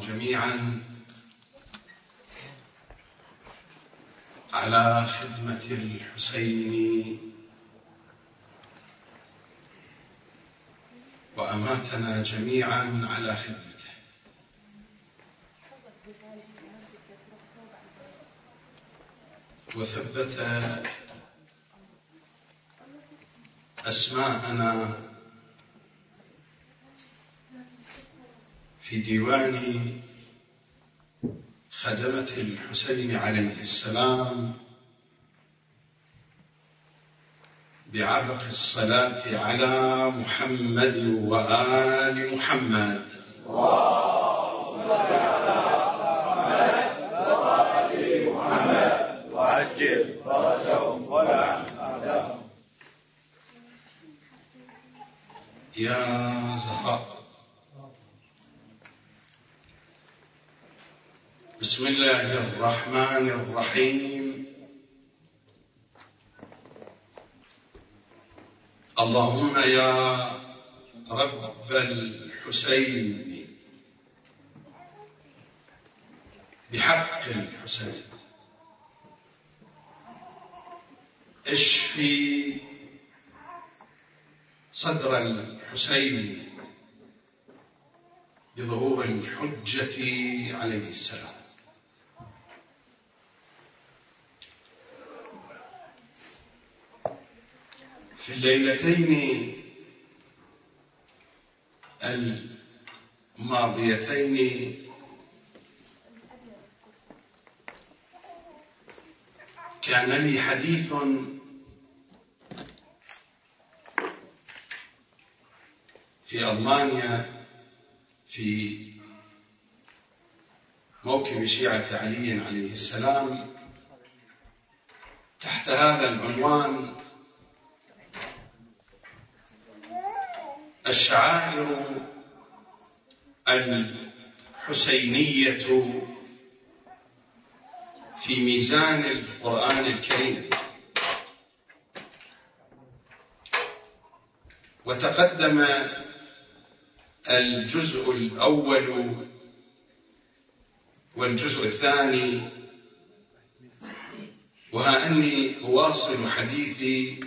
جميعا على خدمة الحسين وأماتنا جميعا على خدمته. وثبت أسماءنا في ديوان خدمة الحسين عليه السلام بعبق الصلاة على محمد وآل محمد. وعجل فرجهم ولا يا زهراء بسم الله الرحمن الرحيم. اللهم يا رب الحسين. بحق الحسين. اشفي صدر الحسين بظهور الحجة عليه السلام. في الليلتين الماضيتين. كان لي حديث في ألمانيا في موكب شيعة علي عليه السلام. تحت هذا العنوان الشعائر الحسينية في ميزان القرآن الكريم. وتقدم الجزء الأول والجزء الثاني. وها أني أواصل حديثي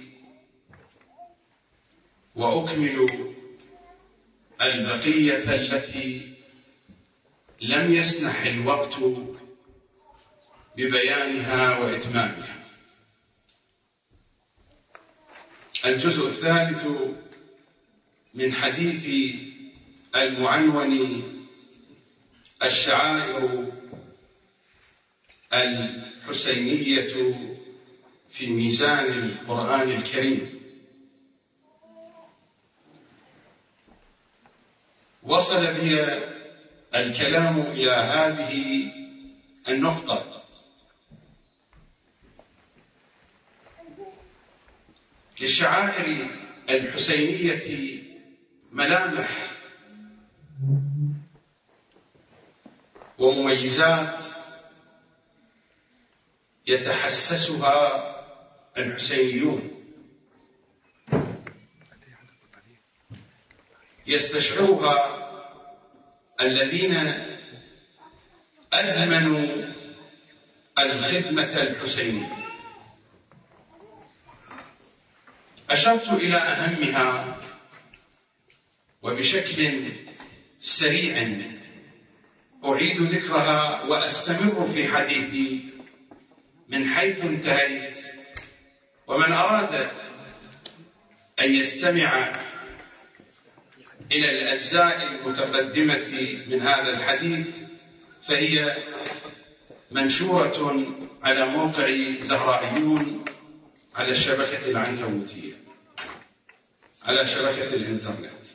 وأكمل البقية التي لم يسنح الوقت ببيانها وإتمامها. الجزء الثالث من حديث المعنون الشعائر الحسينية في ميزان القرآن الكريم. وصل بي الكلام إلى هذه النقطة. للشعائر الحسينية ملامح ومميزات يتحسسها الحسينيون. يستشعرها الذين أدمنوا الخدمة الحسينية. أشرت إلى أهمها وبشكل سريع أعيد ذكرها وأستمر في حديثي من حيث انتهيت. ومن أراد أن يستمع إلى الأجزاء المتقدمة من هذا الحديث فهي منشورة على موقع زهرائيون على الشبكة العنكبوتية. على شبكة الإنترنت.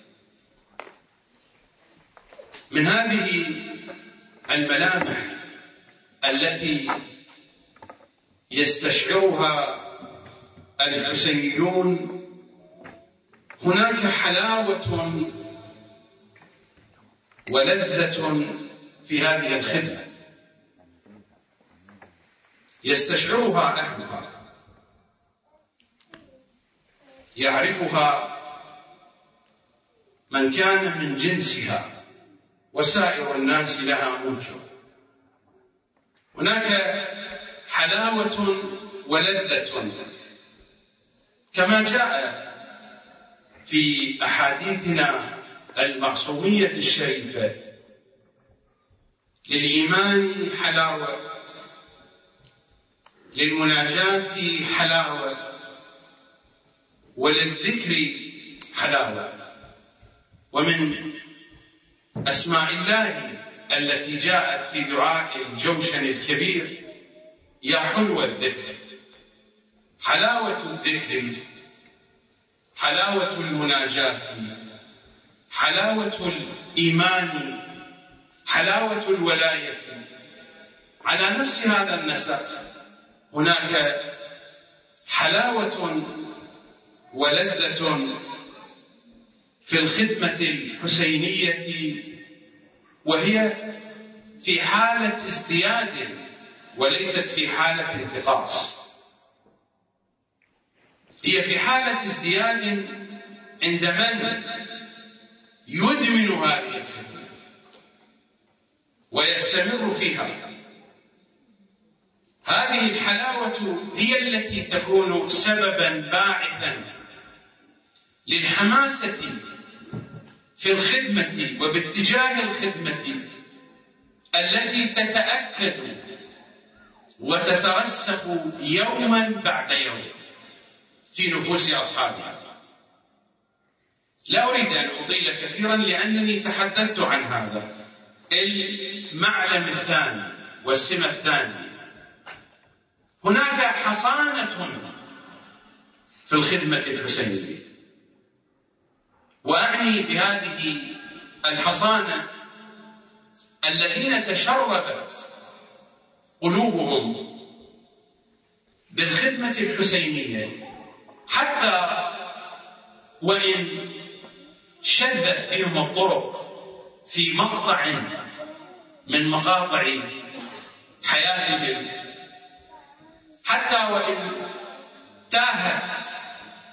من هذه الملامح التي يستشعرها الحسينيون هناك حلاوة ولذة في هذه الخدمة. يستشعرها أهلها يعرفها من كان من جنسها. وسائر الناس لها منكر هناك حلاوة ولذة. كما جاء في أحاديثنا المعصومية الشريفة للإيمان حلاوة للمناجاة حلاوة وللذكر حلاوة. ومن أسماء الله التي جاءت في دعاء الجوشن الكبير يا حلو الذكر. حلاوة الذكر حلاوة المناجاة. حلاوة الإيمان حلاوة الولاية. على نفس هذا النسق هناك حلاوة ولذة في الخدمة الحسينية وهي في حالة ازدياد وليست في حالة انتقاص. هي في حالة ازدياد عند من؟ يدمن هذه الخدمة ويستمر فيها. هذه الحلاوة هي التي تكون سببا باعثا للحماسة في الخدمة وباتجاه الخدمة التي تتأكد وتترسخ يوما بعد يوم في نفوس أصحابها. لا أريد أن أطيل كثيرا لأنني تحدثت عن هذا. المعلم الثاني والسمة الثانية هناك حصانة في الخدمة الحسينية. وأعني بهذه الحصانة الذين تشربت قلوبهم بالخدمة الحسينية. حتى وإن شذت بهم الطرق في مقطع من مقاطع حياتهم. حتى وإن تاهت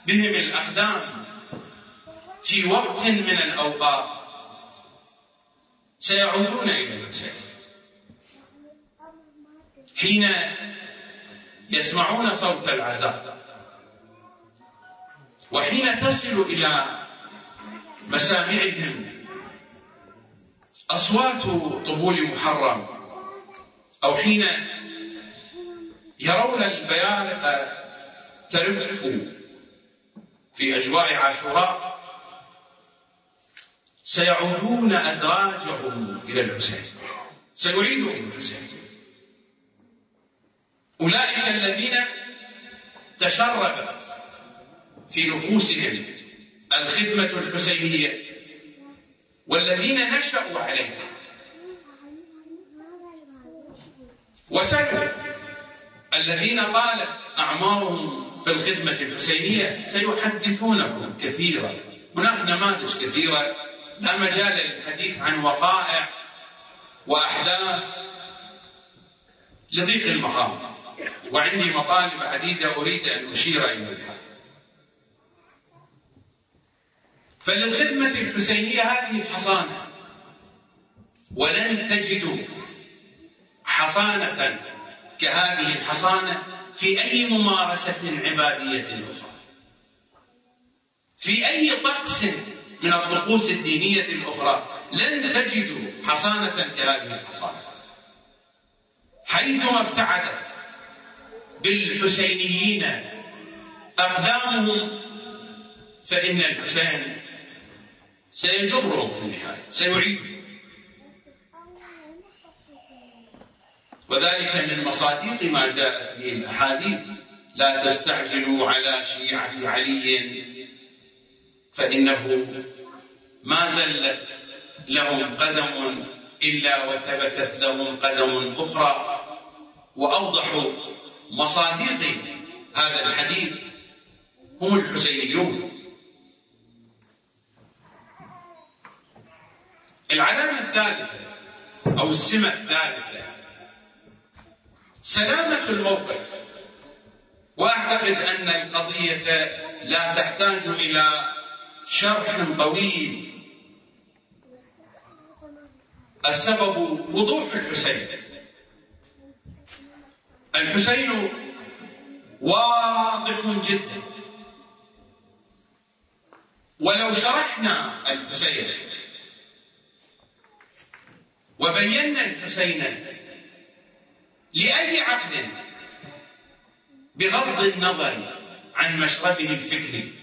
بهم الأقدام في وقت من الأوقات سيعودون إلى المساجد. حين يسمعون صوت العزاء وحين تصل إلى مسامعهم. أصوات طبول محرم. أو حين يرون البيارق ترف في أجواء عاشوراء سيعودون أدراجهم إلى الحسين. سيعيدهم الحسين. أولئك الذين تشربت في نفوسهم الخدمة الحسينية والذين نشأوا عليها. وسكت الذين طالت أعمارهم في الخدمة الحسينية سيحدثونكم كثيرا. هناك نماذج كثيرة. لا مجال للحديث عن وقائع وأحداث. لضيق المقام. وعندي مطالب عديدة أريد أن أشير إليها. فللخدمة الحسينية هذه الحصانة ولن تجدوا حصانة كهذه الحصانة في أي ممارسة عبادية أخرى في أي طقس من الطقوس الدينية الأخرى لن تجدوا حصانة كهذه الحصانة. حيثما ابتعدت بالحسينيين أقدامهم فإن الحسين سيجرهم في النهاية سيعيدهم وذلك من مصادق ما جاءت به الأحاديث. لا تستعجلوا على شيعة علي. فإنه ما زلت لهم قدم إلا وثبتت لهم قدم أخرى. وأوضح مصادق هذا الحديث هم الحسينيون. العلامة الثالثة أو السمة الثالثة. سلامة الموقف. وأعتقد أن القضية لا تحتاج إلى شرح طويل. السبب وضوح الحسين. الحسين واضح جدا. ولو شرحنا الحسين وبينا الحسين لأي عقل بغض النظر عن مشربه الفكري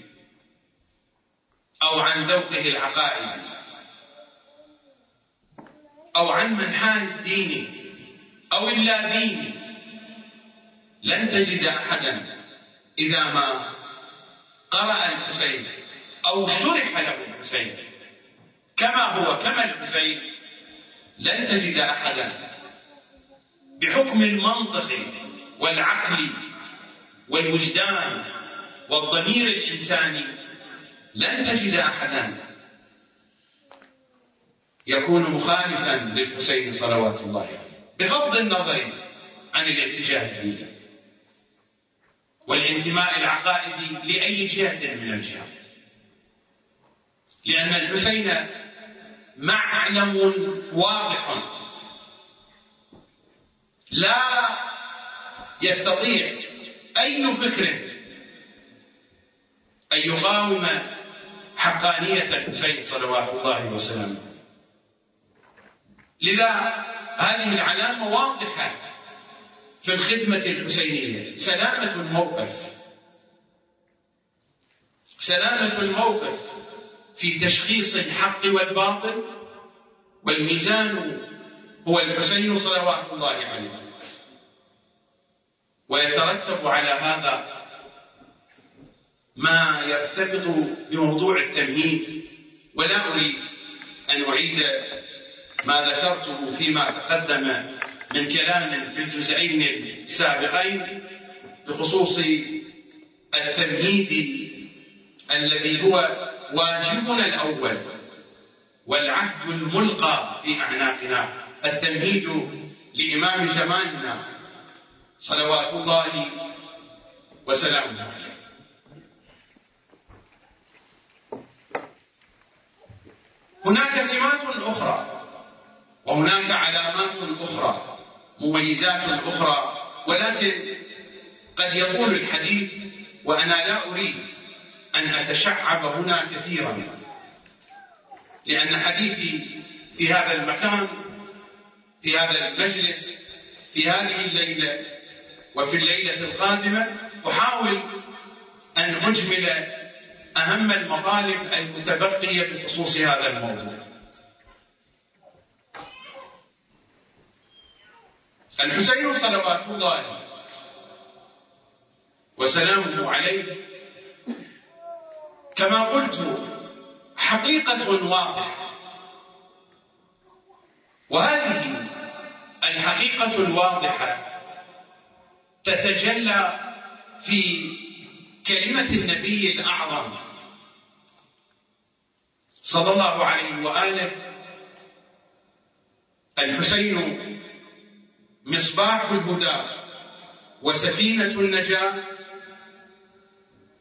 أو عن ذوقه العقائدي أو عن منحاه الديني أو اللاديني لن تجد أحدا إذا ما قرأ الحسين أو شرح له الحسين كما هو كما الحسين. لن تجد أحدا بحكم المنطق والعقل والوجدان والضمير الإنساني لن تجد أحدا. يكون مخالفا للحسين صلوات الله عليه بغض النظر عن الاتجاه الديني والانتماء العقائدي لأي جهة من الجهات. لأن الحسين معلم واضح. لا يستطيع أي فكر أن يقاوم حقانية الحسين صلوات الله وسلامه. لذا هذه العلامة واضحة في الخدمة الحسينية. سلامة الموقف. سلامة الموقف. في تشخيص الحق والباطل والميزان هو الحسين صلوات الله عليه. ويترتب على هذا ما يرتبط بموضوع التمهيد. ولا أريد أن أعيد ما ذكرته فيما تقدم من كلام في الجزئين السابقين بخصوص التمهيد الذي هو واجبنا الأول والعهد الملقى في أعناقنا التمهيد لإمام زماننا صلوات الله وسلامه عليه. هناك سمات أخرى وهناك علامات أخرى مميزات أخرى ولكن قد يطول الحديث وأنا لا أريد أن أتشعب هنا كثيرا. لأن حديثي في هذا المكان في هذا المجلس في هذه الليلة وفي الليلة القادمة أحاول أن أجمل أهم المطالب المتبقية بخصوص هذا الموضوع. الحسين صلوات الله وسلامه عليه كما قلت حقيقة واضحة. وهذه الحقيقة الواضحة تتجلى في كلمة النبي الأعظم صلى الله عليه وآله الحسين مصباح الهدى وسفينة النجاة.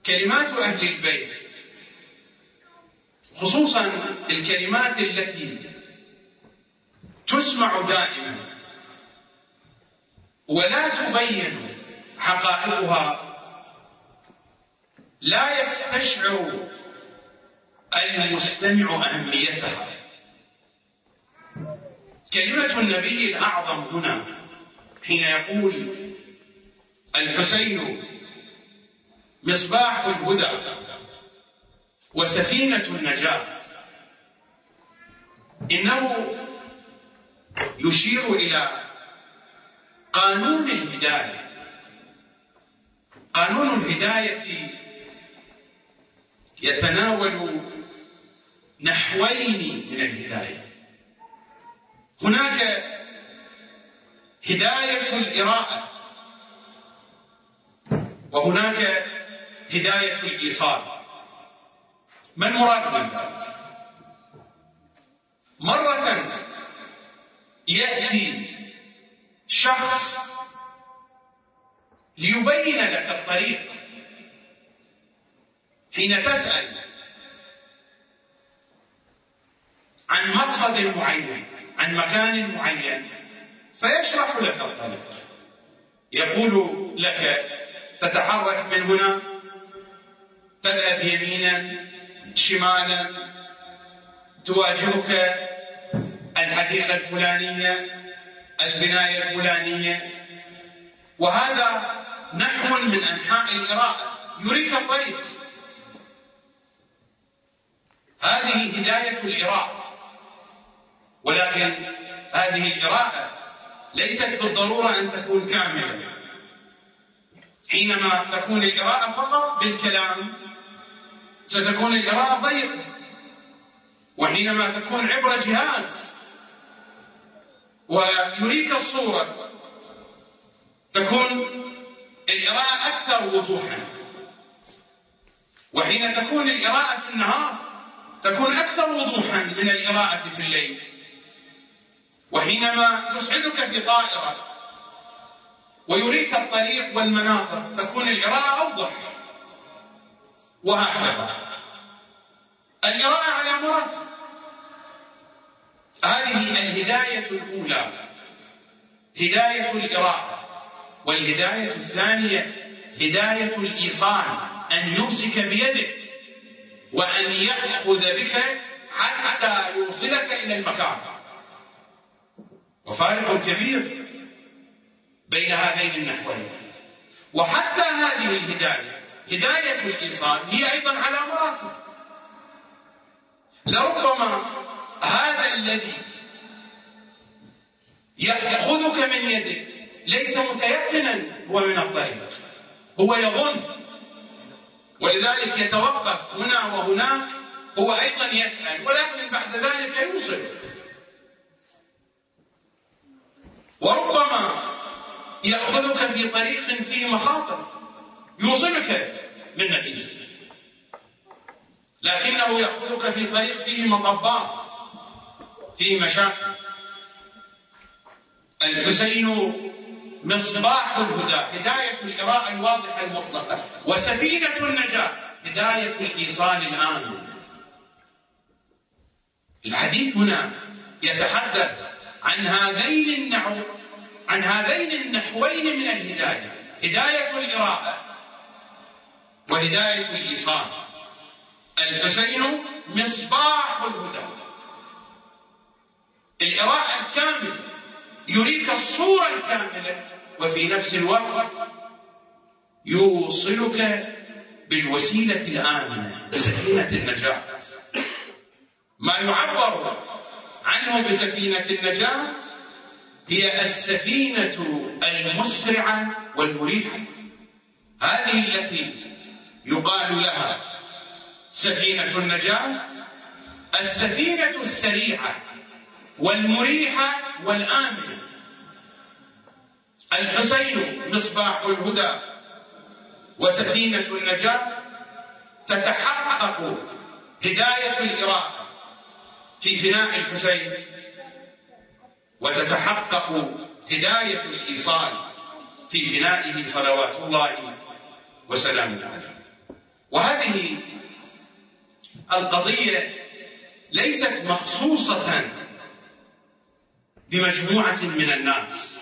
كلمات أهل البيت خصوصا الكلمات التي تسمع دائما ولا تبين حقائقها لا يستشعر المستمع أهميتها. كلمة النبي الأعظم هنا حين يقول الحسين مصباح الهدى. وسفينة النجاة. إنه يشير إلى قانون الهداية. قانون الهداية يتناول نحوين من الهداية. هناك هداية الإراءة وهناك هداية الإيصال. من ذلك؟ مرة يأتي شخص ليبين لك الطريق حين تسأل عن مقصد معين عن مكان معين فيشرح لك الطريق يقول لك تتحرك من هنا تذهب يمينا شمالا تواجهك الحديقة الفلانية البناية الفلانية. وهذا نحو من أنحاء القراءة. يريك الطريق. هذه هداية القراءة. ولكن هذه القراءة ليست بالضرورة أن تكون كاملة. حينما تكون القراءة فقط بالكلام ستكون القراءة ضيقة وحينما تكون عبر جهاز ويريك الصورة تكون القراءة أكثر وضوحا. وحين تكون القراءة في النهار تكون أكثر وضوحا من القراءة في الليل. وحينما يسعدك في طائرة ويريك الطريق والمناظر تكون القراءة أوضح. وهكذا. القراءة على مراتب. هذه الهداية الأولى. هداية القراءة. والهداية الثانية هداية الإيصال أن يمسك بيدك وأن يأخذ بك حتى يوصلك إلى المكان. وفارق كبير بين هذين النحوين. وحتى هذه الهداية هداية الإيصال هي أيضا على مراتب. لربما هذا الذي يأخذك من يدك ليس متيقنا هو من الطريق هو يظن. ولذلك يتوقف هنا وهناك. هو أيضا يسأل ولكن بعد ذلك يوصل. وربما يأخذك في طريق فيه مخاطر. يوصلك بالنتيجة لكنه يأخذك في طريق فيه مطبات فيه مشاكل. الحسين مصباح الهدى هداية القراءة الواضحة المطلقة وسفينة النجاة هداية الإيصال الآمن الحديث هنا يتحدث عن هذين النحو عن هذين النحوين من الهداية. هداية القراءة وهداية الإيصال الحسين مصباح الهدى. القراءة الكاملة يريك الصورة الكاملة وفي نفس الوقت يوصلك بالوسيلة الآمنة بسفينة النجاة. ما يعبر عنه بسفينة النجاة هي السفينة المسرعة والمريحة. هذه التي يقال لها سفينة النجاة السفينة السريعة والمريحة والآمنة. الحسين مصباح الهدى وسفينة النجاة تتحقق هداية الإرادة في فناء الحسين وتتحقق هداية الإيصال في فنائه صلوات الله وسلامه عليه. وهذه القضية ليست مخصوصة بمجموعة من الناس.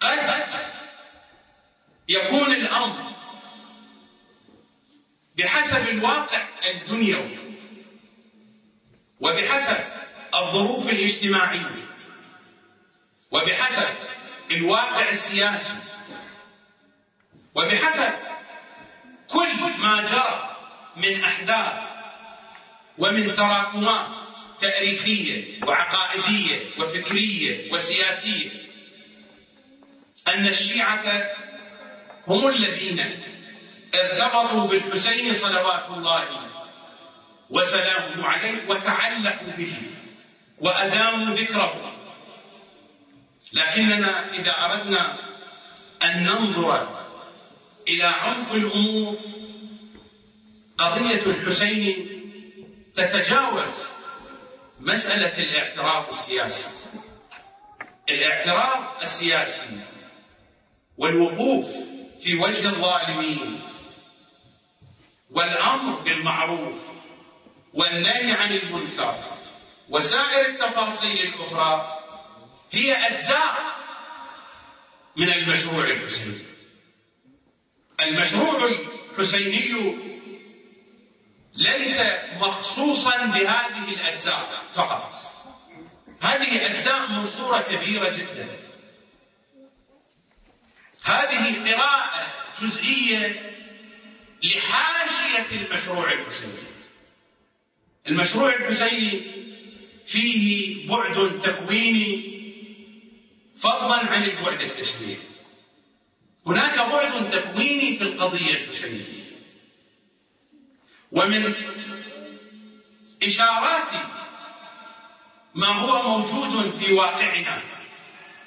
قد يكون الأمر بحسب الواقع الدنيوي وبحسب الظروف الاجتماعية وبحسب الواقع السياسي وبحسب كل ما جرى من أحداث ومن تراكمات تاريخية وعقائدية وفكرية وسياسية أن الشيعة هم الذين ارتبطوا بالحسين صلوات الله وسلامه عليه وتعلقوا به وأداموا ذكره. لكننا إذا أردنا أن ننظر إلى عمق الأمور قضية الحسين تتجاوز مسألة الاعتراض السياسي. الاعتراض السياسي والوقوف في وجه الظالمين والأمر بالمعروف والنهي عن المنكر وسائر التفاصيل الأخرى هي أجزاء من المشروع الحسيني. المشروع الحسيني ليس مخصوصا بهذه الأجزاء فقط. هذه أجزاء من صورة كبيرة جدا. هذه قراءة جزئية لحاشية المشروع الحسيني. المشروع الحسيني فيه بعد تكويني فضلا عن البعد التشريعي هناك بعد تكويني في القضية الحسينية ومن إشارات ما هو موجود في واقعنا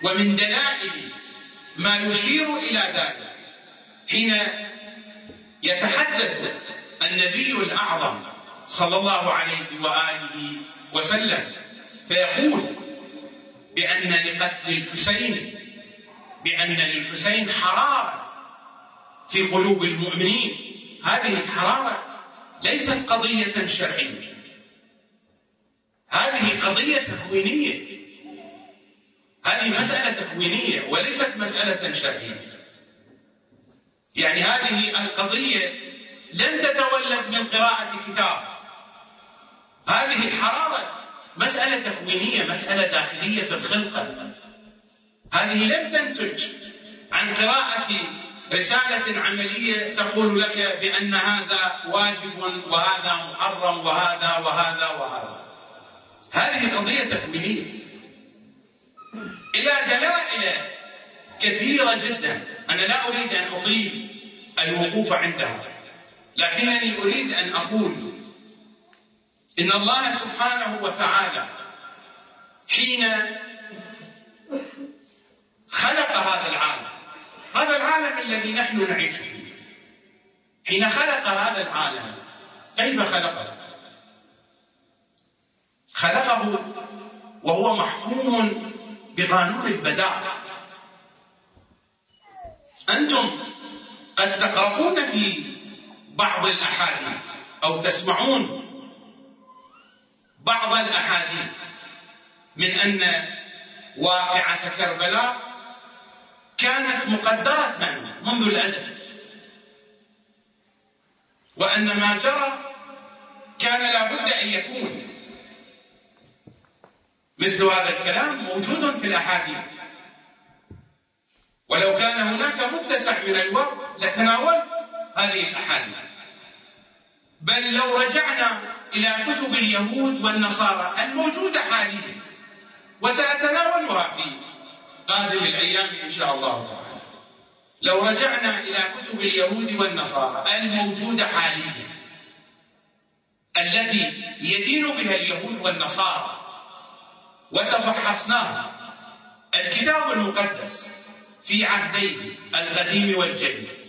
ومن دلائل ما يشير إلى ذلك حين يتحدث النبي الأعظم صلى الله عليه وآله وسلم فيقول بأن لقتل الحسين بأن للحسين حرارة في قلوب المؤمنين. هذه الحرارة ليست قضية شرعية. هذه قضية تكوينية. هذه مسألة تكوينية وليست مسألة شرعية. يعني هذه القضية لم تتولد من قراءة كتاب. هذه الحرارة مسألة تكوينية مسألة داخلية في الخلقة. هذه لم تنتج عن قراءة رسالة عملية تقول لك بأن هذا واجب وهذا محرم وهذا وهذا وهذا. هذه قضية تكوينية إلى دلائل كثيرة جدا. أنا لا أريد أن أطيل الوقوف عندها. لكنني أريد أن أقول إن الله سبحانه وتعالى حين خلق هذا العالم. هذا العالم الذي نحن نعيش فيه حين خلق هذا العالم كيف خلقه؟ خلقه وهو محكوم بقانون البداء أنتم قد تقرؤون في بعض الأحاديث أو تسمعون بعض الأحاديث من أن واقعة كربلاء كانت مقدرة منذ الأزل. وأن ما جرى كان لابد أن يكون. مثل هذا الكلام موجود في الأحاديث. ولو كان هناك متسع من الوقت لتناولت هذه الأحاديث. بل لو رجعنا إلى كتب اليهود والنصارى الموجودة حاليا وسأتناولها في قادم الأيام إن شاء الله تعالى. لو رجعنا إلى كتب اليهود والنصارى الموجودة حاليا التي يدين بها اليهود والنصارى وتفحصناها الكتاب المقدس في عهديه القديم والجديد.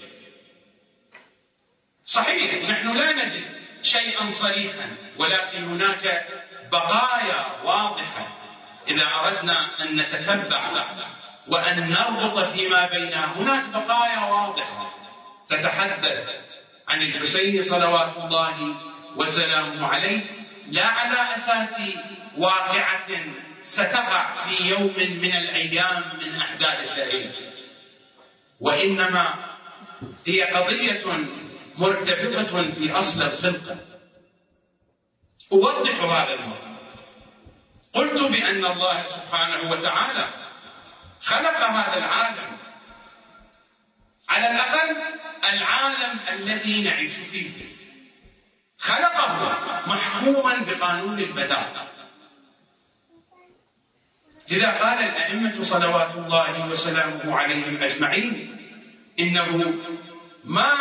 صحيح نحن لا نجد شيئا صريحا ولكن هناك بقايا واضحة إذا أردنا أن نتتبع وأن نربط فيما بينها هناك بقايا واضحة تتحدث عن الحسين صلوات الله وسلامه عليه لا على أساس واقعة ستقع في يوم من الأيام من أحداث التاريخ وإنما هي قضية مرتبطة في أصل الخلقة. أوضح هذا الموضوع قلت بأن الله سبحانه وتعالى خلق هذا العالم. على الأقل العالم الذي نعيش فيه. خلقه محكوما بقانون البداء. لذا قال الأئمة صلوات الله وسلامه عليهم أجمعين إنه ما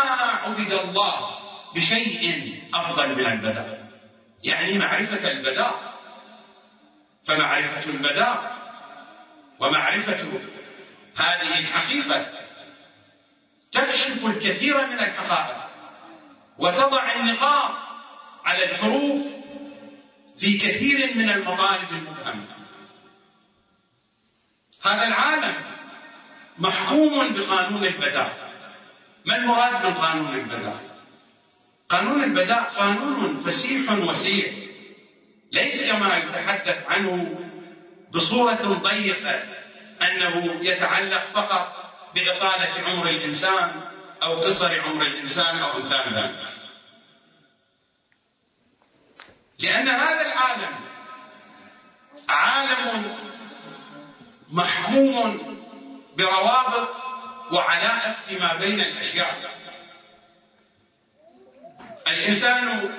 عبد الله بشيء أفضل من البداء. يعني معرفة البداء فمعرفة البداء ومعرفة هذه الحقيقة تكشف الكثير من الحقائق وتضع النقاط على الحروف في كثير من المطالب المبهمه هذا العالم محكوم بقانون البداء. ما المراد من قانون البداء؟ قانون البداء قانون فسيح وسيع ليس كما يتحدث عنه بصورة ضيقة أنه يتعلق فقط بإطالة عمر الإنسان أو قصر عمر الإنسان أو أمثال ذلك لأن هذا العالم عالم محموم بروابط وعلائق فيما بين الأشياء. الإنسان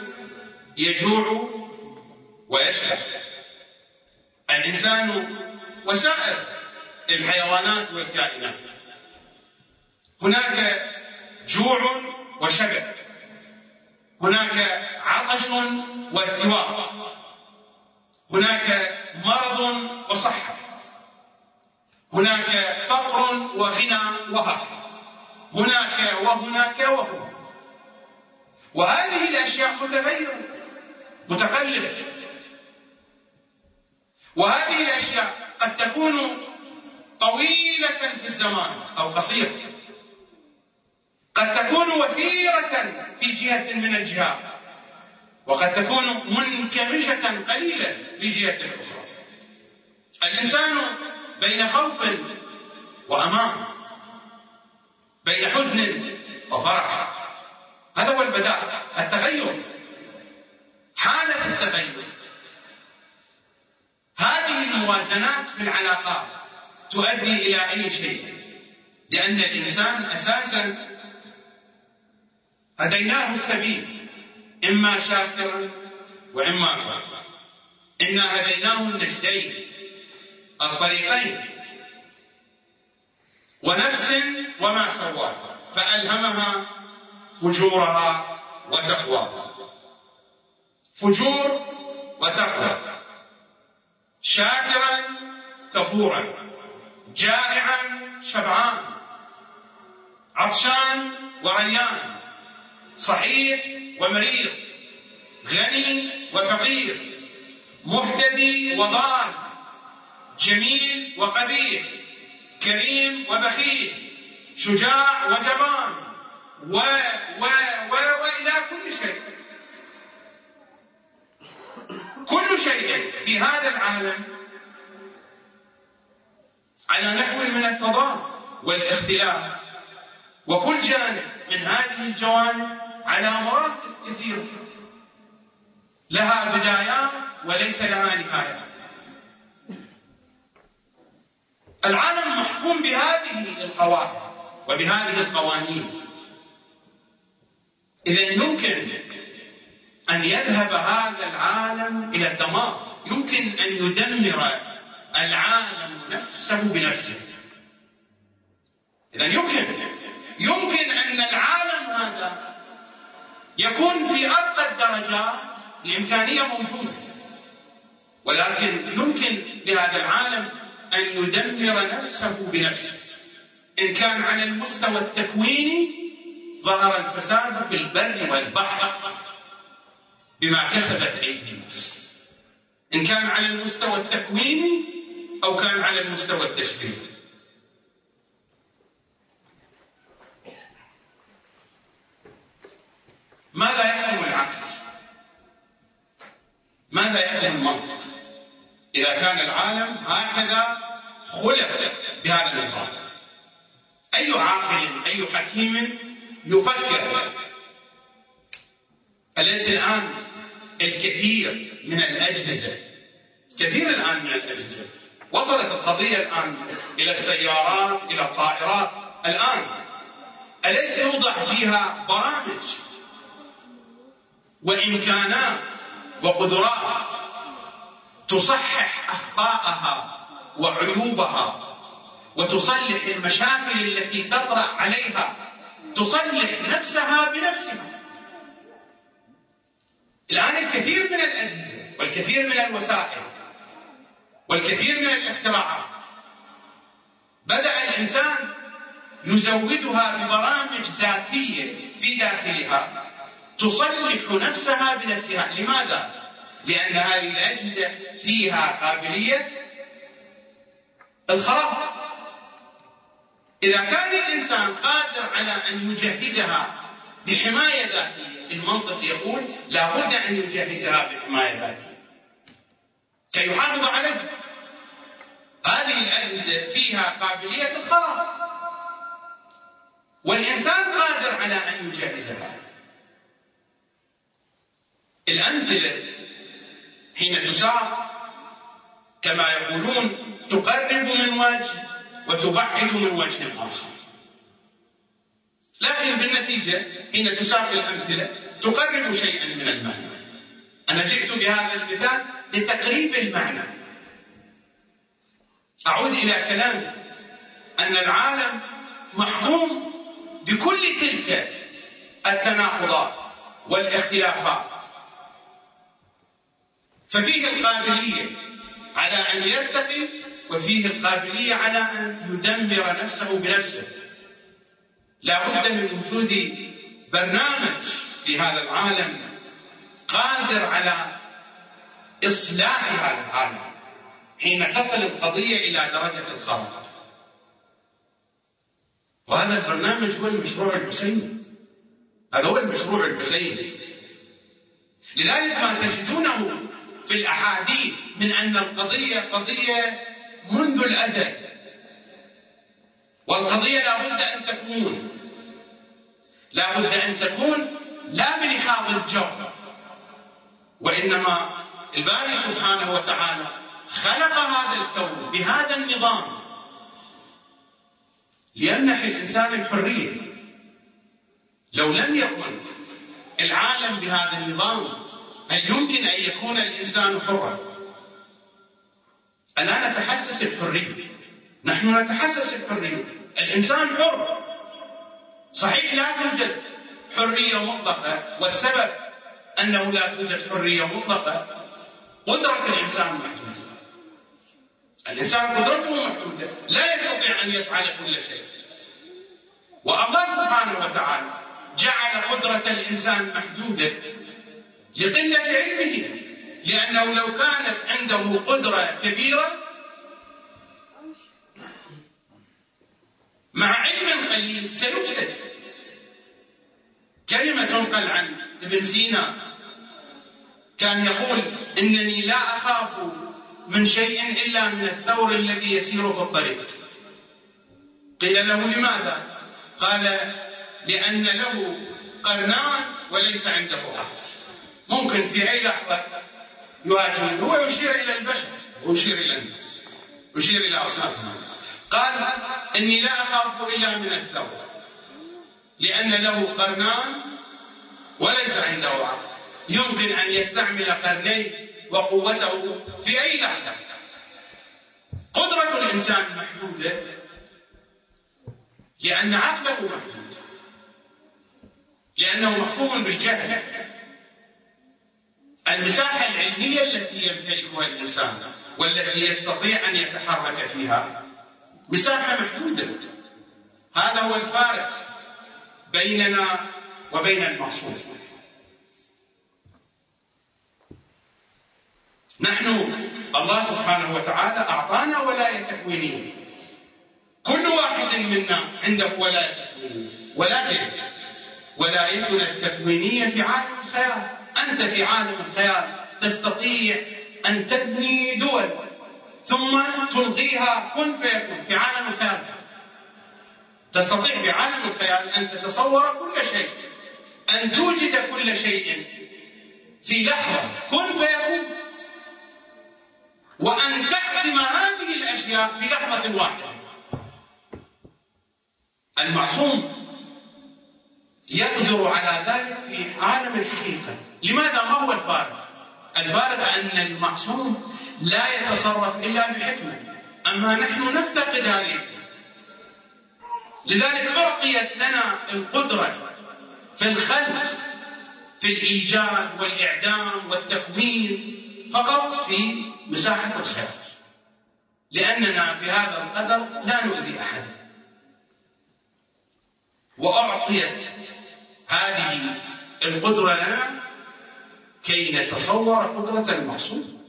يجوع ويشبع الإنسان وسائر الحيوانات والكائنات. هناك جوع وشبع. هناك عطش وارتواء هناك مرض وصحة. هناك فقر وغنى وفقر هناك وهناك وهناك وهذه الأشياء متغيرة متقلبة. وهذه الأشياء قد تكون طويلة في الزمان أو قصيرة. قد تكون وثيرة في جهة من الجهات وقد تكون منكمشة قليلا في جهة أخرى. الإنسان بين خوف وأمان بين حزن وفرح. هذا هو البداء التغير. حالة التغير. هذه الموازنات في العلاقات تؤدي إلى أي شيء؟ لأن الإنسان أساسا هديناه السبيل إما شاكرا وإما كفورا إنا هديناه النجدين الطريقين ونفس وما سواها فألهمها فجورها وتقواها. فجور وتقوى. شاكرا كفورا جائعا شبعان عطشان وريان صحيح ومريض غني وفقير مهتدي وضال جميل وقبيح كريم وبخيل شجاع وجبان و و و والى كل شيء. كل شيء في هذا العالم على نحو من التضاد والاختلاف. وكل جانب من هذه الجوانب على مراتب كثيرة لها بدايات وليس لها نهايات. العالم محكوم بهذه القواعد وبهذه القوانين. إذا يمكن أن يذهب هذا العالم إلى الدمار. يمكن أن يدمر العالم نفسه بنفسه. إذا يمكن. يمكن أن العالم هذا يكون في أرقى الدرجات الإمكانية موجودة. ولكن يمكن لهذا العالم أن يدمر نفسه بنفسه. إن كان على المستوى التكويني ظهر الفساد في البر والبحر. بما كسبت أيدي الناس. إن كان على المستوى التكويني أو كان على المستوى التشريعي ماذا يحكم العقل؟ ماذا يحكم المنطق؟ إذا كان العالم هكذا خلق بهذا النظام. أي عاقل أي حكيم يفكر أليس الآن الكثير من الأجهزة؟ كثير الآن من الأجهزة. وصلت القضية الآن إلى السيارات إلى الطائرات. الآن أليس يوضع فيها برامج وإمكانات وقدرات تصحح أخطاءها وعيوبها وتصلح المشاكل التي تطرأ عليها تصلح نفسها بنفسها؟ الآن الكثير من الأجهزة والكثير من الوسائل والكثير من الاختراعات بدأ الإنسان يزودها ببرامج ذاتية في داخلها تصلح نفسها بنفسها لماذا؟ لأن هذه الأجهزة فيها قابلية الخراب إذا كان الإنسان قادر على أن يجهزها بحماية ذاتية المنطق يقول لا بد أن يجهزها بحماية ذاتية كي يحافظ عليها هذه الأجهزة فيها قابلية الخراب والإنسان قادر على أن يجهزها. الأمثلة حين تساق كما يقولون تقرب من وجه وتبعد من وجه آخر لكن بالنتيجة حين تساق الأمثلة تقرب شيئا من المعنى. أنا جئت بهذا المثال لتقريب المعنى. أعود إلى كلامي أن العالم محكوم بكل تلك التناقضات والاختلافات. ففيه القابلية على أن يرتقي وفيه القابلية على أن يدمر نفسه بنفسه. لا بد من وجود برنامج في هذا العالم قادر على إصلاح هذا العالم حين تصل القضية إلى درجة الخراب وهذا البرنامج هو المشروع الحسيني. هذا هو المشروع الحسيني. لذلك ما تجدونه في الأحاديث من أن القضية قضية منذ الأزل. والقضية لا بد أن تكون. لا بد أن تكون لا بلحاظ الجو وإنما الباري سبحانه وتعالى خلق هذا الكون بهذا النظام. ليمنح الإنسان الحرية لو لم يكن العالم بهذا النظام هل يمكن أن يكون الإنسان حرا؟ ألا نتحسس الحرية. نحن نتحسس الحرية. الإنسان حر. صحيح لا توجد حرية مطلقة والسبب أنه لا توجد حرية مطلقة قدرة الإنسان محدودة. الإنسان قدرته محدودة لا يستطيع أن يفعل كل شيء. والله سبحانه وتعالى جعل قدرة الإنسان محدودة لقلة علمه لأنه لو كانت عنده قدرة كبيرة مع علم قليل سيفسد كلمة تنقل عن ابن سينا كان يقول إنني لا أخاف من شيء إلا من الثور الذي يسير في الطريق. قيل له لماذا؟ قال لأن له قرنان وليس عنده عقل ممكن في أي لحظة يواجه هو يشير إلى البشر ويشير إلى الناس يشير إلى أصناف الناس. قال إني لا أخاف إلا من الثور لأن له قرنان وليس عنده عقل. يمكن أن يستعمل قرنيه وقوته في أي لحظة. قدرة الإنسان محدودة لأن عقله محدود لأنه محكوم بالجهل. المساحة العلمية التي يمتلكها الإنسان والتي يستطيع أن يتحرك فيها مساحة محدودة. هذا هو الفارق بيننا وبين المعصوم. نحن الله سبحانه وتعالى أعطانا ولاية تكوينية. كل واحد منا عنده ولاية تكوينية. ولكن ولايتنا التكوينية في عالم الخيال أنت في عالم الخيال تستطيع أن تبني دول. ثم تلغيها كن فيكون في عالم الخيال تستطيع في عالم الخيال أن تتصور كل شيء أن توجد كل شيء في لحظة. كن فيكون وأن تقدم هذه الأشياء في لحظة واحدة. المعصوم يقدر على ذلك في عالم الحقيقة. لماذا؟ ما هو الفارق؟ الفارق أن المعصوم لا يتصرف إلا بحكمة. أما نحن نفتقد هذه لذلك أعطيت لنا القدرة في الخلق في الإيجاد والإعدام والتكوين. فقط في مساحة الخير. لأننا بهذا القدر لا نؤذي أحدا وأعطيت هذه القدرة لنا كي نتصور قدرة المعصوم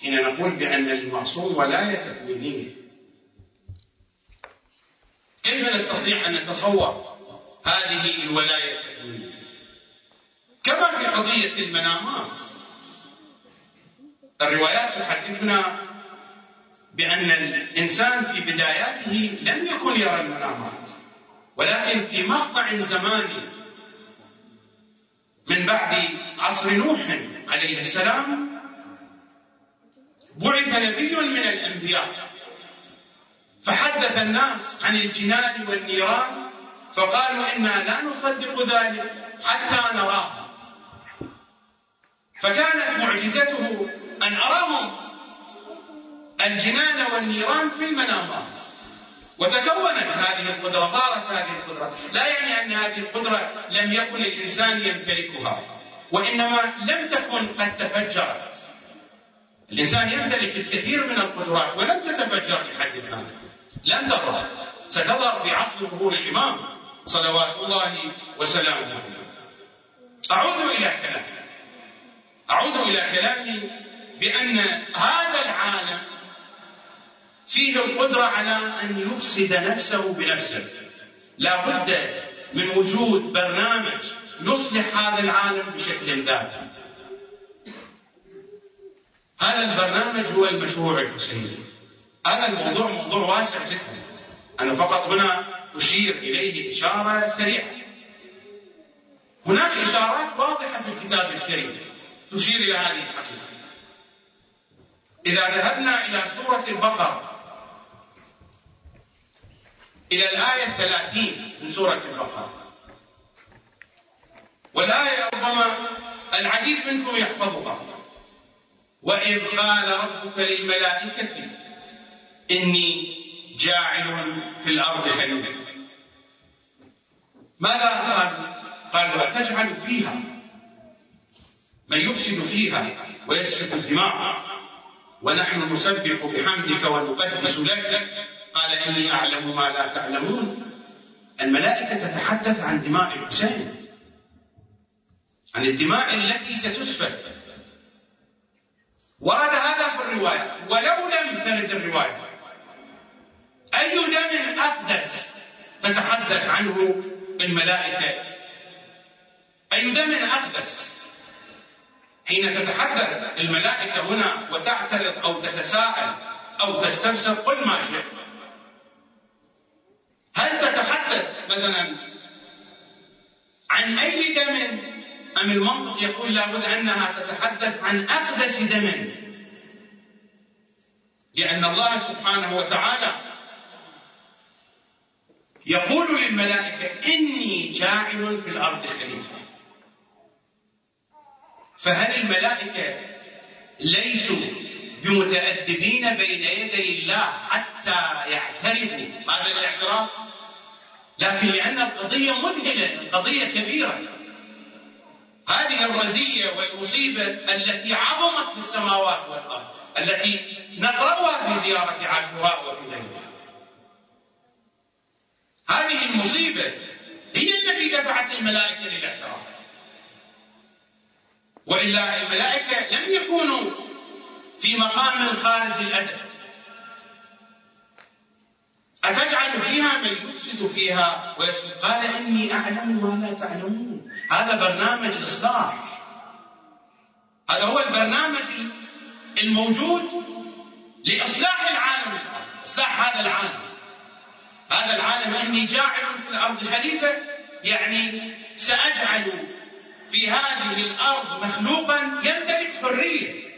حين نقول بأن المعصوم ولاية تكوينية كيف نستطيع أن نتصور هذه الولاية التكوينية كما في قضية المنامات. الروايات تحدثنا بأن الإنسان في بداياته لم يكن يرى المنامات ولكن في مقطع زماني من بعد عصر نوح عليه السلام بعث نبي من الأنبياء فحدث الناس عن الجنان والنيران فقالوا إنا لا نصدق ذلك حتى نراه. فكانت معجزته أن أراهم الجنان والنيران في المنامات. وتكونت هذه القدرة ظهرت هذه القدرة. لا يعني أن هذه القدرة لم يكن الإنسان يمتلكها وإنما لم تكن قد تفجرت. الإنسان يمتلك الكثير من القدرات ولم تتفجر لحد الآن لن تظهر ستظهر في عصر ظهور الإمام صلوات الله وسلامه. عليه أعود إلى كلامي. أعود إلى كلامي بأن هذا العالم فيه القدرة على أن يفسد نفسه بنفسه. لا بد من وجود برنامج يصلح هذا العالم بشكل ذاتي. هذا البرنامج هو المشروع الحسيني هذا الموضوع موضوع واسع جدا. أنا فقط هنا أشير إليه إشارة سريعة. هناك إشارات واضحة في الكتاب الكريم تشير إلى هذه الحقيقة. إذا ذهبنا إلى سورة البقرة إلى الآية الثلاثين من سورة البقرة. والآية ربما العديد منكم يحفظها. وإذ قال ربك للملائكة إني جاعل في الأرض خليفة ماذا قال؟ قال وتجعل فيها من يفسد فيها ويسفك الدماء. ونحن نسبح بحمدك ونقدس لك. قال إني أعلم ما لا تعلمون. الملائكة تتحدث عن دماء الحسين عن الدماء التي ستسفك ورد هذا في الرواية. ولو لم ترد الرواية أي دم أقدس تتحدث عنه الملائكة؟ أي دم أقدس حين تتحدث الملائكة هنا وتعترض أو تتساءل أو تستفسر قل ما شئت هل تتحدث مثلا عن أي دم؟ أم المنطق يقول لابد أنها تتحدث عن أقدس دم. لأن الله سبحانه وتعالى يقول للملائكة إني جاعل في الأرض خليفة. فهل الملائكة ليسوا بمتأدبين بين يدي الله حتى يعترفوا. هذا الإعتراف؟ لكن لأن القضية مذهلة القضية كبيرة. هذه الرزية والمصيبة التي عظمت في السماوات والأرض التي نقرأها في زيارة عاشوراء وفي غيرها هذه المصيبة هي التي دفعت الملائكة للإعتراف. وإلا الملائكة لم يكونوا في مقام خارج الأدب. أتجعل فيها من يفسد فيها ويسود قال إني أعلم ما لا تعلمون. هذا برنامج إصلاح. هذا هو البرنامج الموجود لإصلاح العالم. إصلاح هذا العالم. هذا العالم إني جاعل في الأرض خليفة. يعني سأجعل في هذه الأرض مخلوقا يمتلك حرية.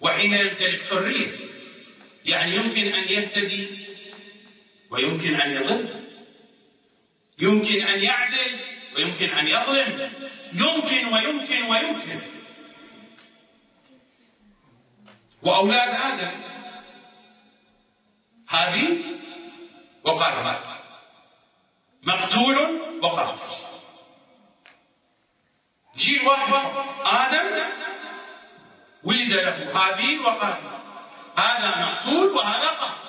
وحين يمتلك حرية. يعني يمكن أن يهتدي ويمكن أن يضل. يمكن أن يعدل ويمكن أن يظلم. يمكن ويمكن ويمكن. وأولاد آدم هابيل وقاتل مقتول وقاتل جيل واحد آدم ولد له هابيل وقال هذا مقتول وهذا قتل.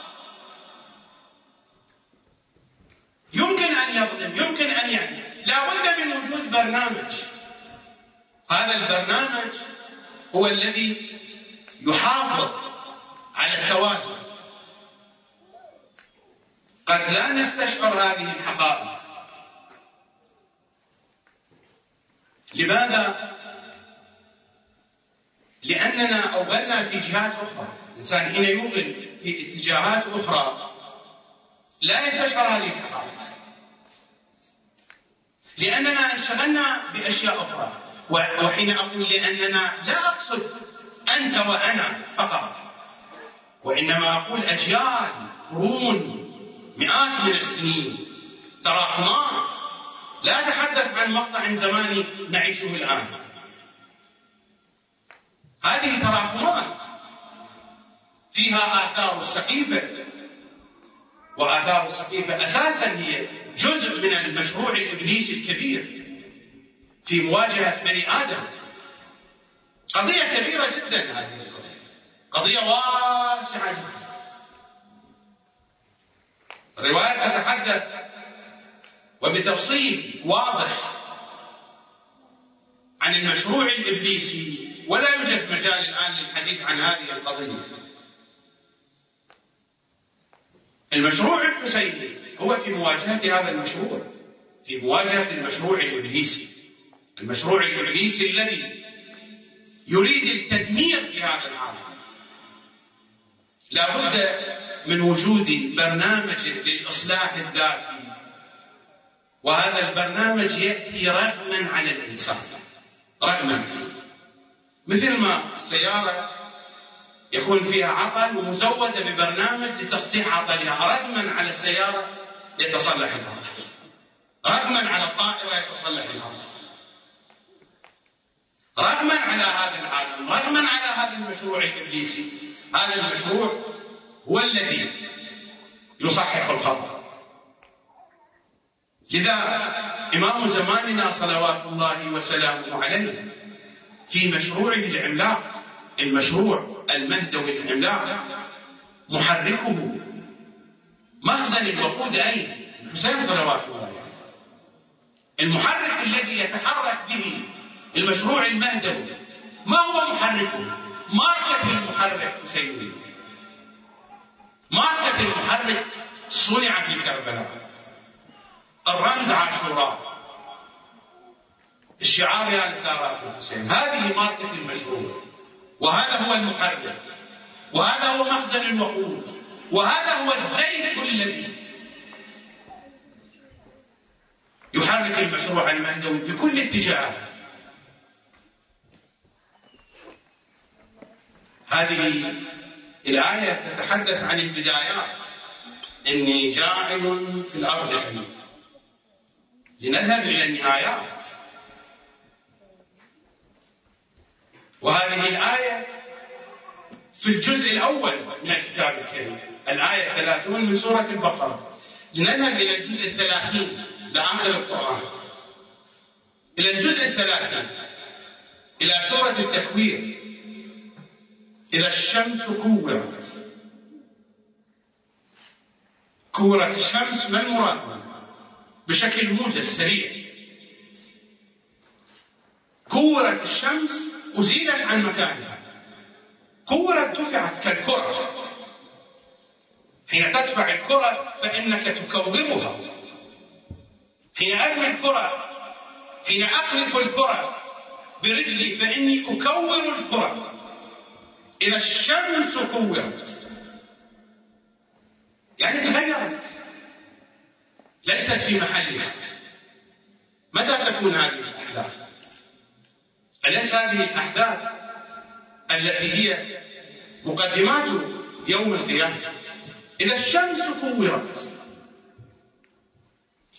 يمكن أن يظلم يمكن أن يعني لا بد من وجود برنامج. هذا البرنامج هو الذي يحافظ على التوازن. قد لا نستشعر هذه الحقائق. لماذا لأننا أوغلنا في جهات أخرى. الإنسان حين يوغل في اتجاهات أخرى لا يستشعر هذه الحقائق. لأننا انشغلنا بأشياء أخرى. وحين أقول لأننا لا أقصد أنت وأنا فقط. وإنما أقول أجيال قرون مئات من السنين تراكمات. لا أتحدث عن مقطع زماني نعيشه الآن. هذه تراكمات فيها آثار السقيفة وآثار السقيفة أساسا هي جزء من المشروع الإبليسي الكبير في مواجهة بني آدم. قضية كبيرة جدا هذه القضية. قضية واسعة جدا. الرواية تتحدث وبتفصيل واضح عن المشروع الإبليسي ولا يوجد مجال الآن للحديث عن هذه القضية. المشروع الحسيني هو في مواجهة هذا المشروع في مواجهة المشروع الإبليسي المشروع الإبليسي الذي يريد التدمير في هذا العالم. لا بد من وجود برنامج للإصلاح الذاتي. وهذا البرنامج يأتي رغما على الإنسان. رغما. مثل ما السيارة يكون فيها عطل ومزودة ببرنامج لتصليح عطلها رغما على السيارة يتصلح العطل رغما على الطائرة يتصلح العطل رغما على هذا العالم رغما على هذا المشروع الإبليسي. هذا المشروع هو الذي يصحح الخطأ لذا إمام زماننا صلوات الله وسلامه عليه في مشروعه العملاق المشروع المهدوي العملاق محركه. مخزن الوقود أين؟ الحسين صلوات الله المحرك الذي يتحرك به المشروع المهدوي ما هو محركه؟ ماركة المحرك حسيني ماركة المحرك صنع في كربلاء. الرمز عاشوراء الشعار يا الثارات الحسين. هذه ماركة المشروع. وهذا هو المحرك. وهذا هو مخزن الوقود. وهذا هو الزيت الذي يحرك المشروع المهدوي بكل اتجاهات هذه الآية تتحدث عن البدايات. إني جاعل في الأرض خليفة لنذهب إلى النهايات. وهذه الآية في الجزء الأول من الكتاب الكريم. الآية 30 من سورة البقرة. لنذهب إلى الجزء الثلاثين لآخر القرآن. إلى الجزء الثلاثين إلى سورة التكوير. إذا الشمس كورت. كورت الشمس ما المراد؟ بشكل موجز سريع. كورت الشمس أزيلت عن مكانها. كورت دفعت كالكرة. حين تدفع الكرة فإنك تكورها حين أرمي الكرة. حين أقذف الكرة. برجلي فإني أكور الكرة. إذا الشمس كورت. يعني تغيرت. ليست في محلها. متى تكون هذه الأحداث؟ أليس هذه الأحداث التي هي مقدمات يوم القيامة؟ إذا الشمس كورت.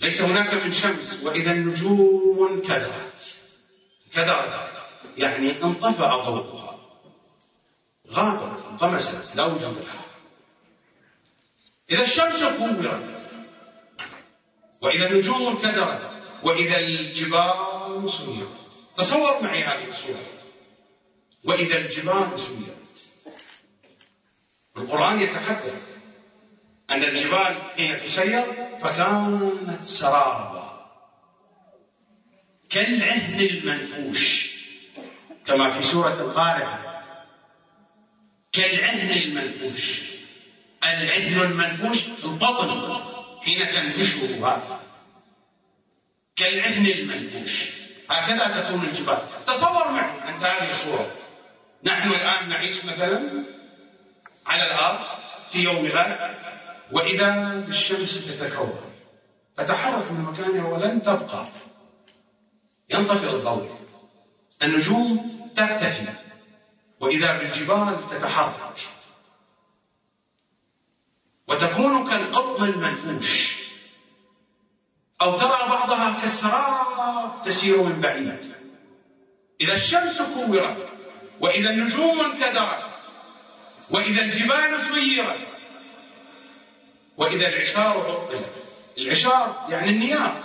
ليس هناك من شمس وإذا النجوم انكدرت كدرت. يعني انطفأ ضوءها. غابت انطمست لا وجود لها. إذا الشمس كورت. وإذا النجوم انكدرت وإذا الجبال سيرت. تصور معي هذه الصورة. وإذا الجبال سيرت القرآن يتحدث أن الجبال حين تسير فكانت سرابا كالعهن المنفوش كما في سورة القارعة. كالعهن المنفوش. العهن المنفوش القطن حين تنفشه هذا. كالعهن المنفوش. هكذا تكون الجبال. تصور معي أنت هذه الصورة نحن الآن نعيش مثلا على الأرض في يوم غد وإذا بالشمس تتكون. تتحرك من مكانها ولن تبقى. ينطفئ الضوء. النجوم تختفي وإذا بالجبال تتحرك. وتكون كالقطن المنفوش. أو ترى بعضها كالسراب تسير من بعيد. إذا الشمس كورت وإذا النجوم انكدرت وإذا الجبال سيرت وإذا العشار عطلت. العشار يعني النياق.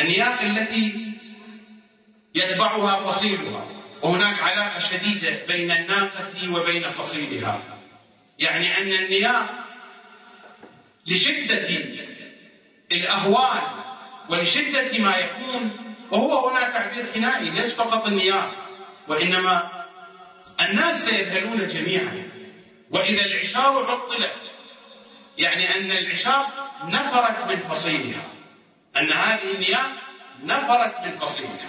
النياق التي يتبعها فصيلها. وهناك علاقة شديدة بين الناقة وبين فصيلها. يعني أن النياق لشدة الأهوال ولشدة ما يكون وهو هنا تعبير كنائي ليس فقط النياق وإنما الناس سيذهلون جميعا. وإذا العشار عطلت يعني أن العشار نفرت من فصيلها أن هذه النياق نفرت من فصيلها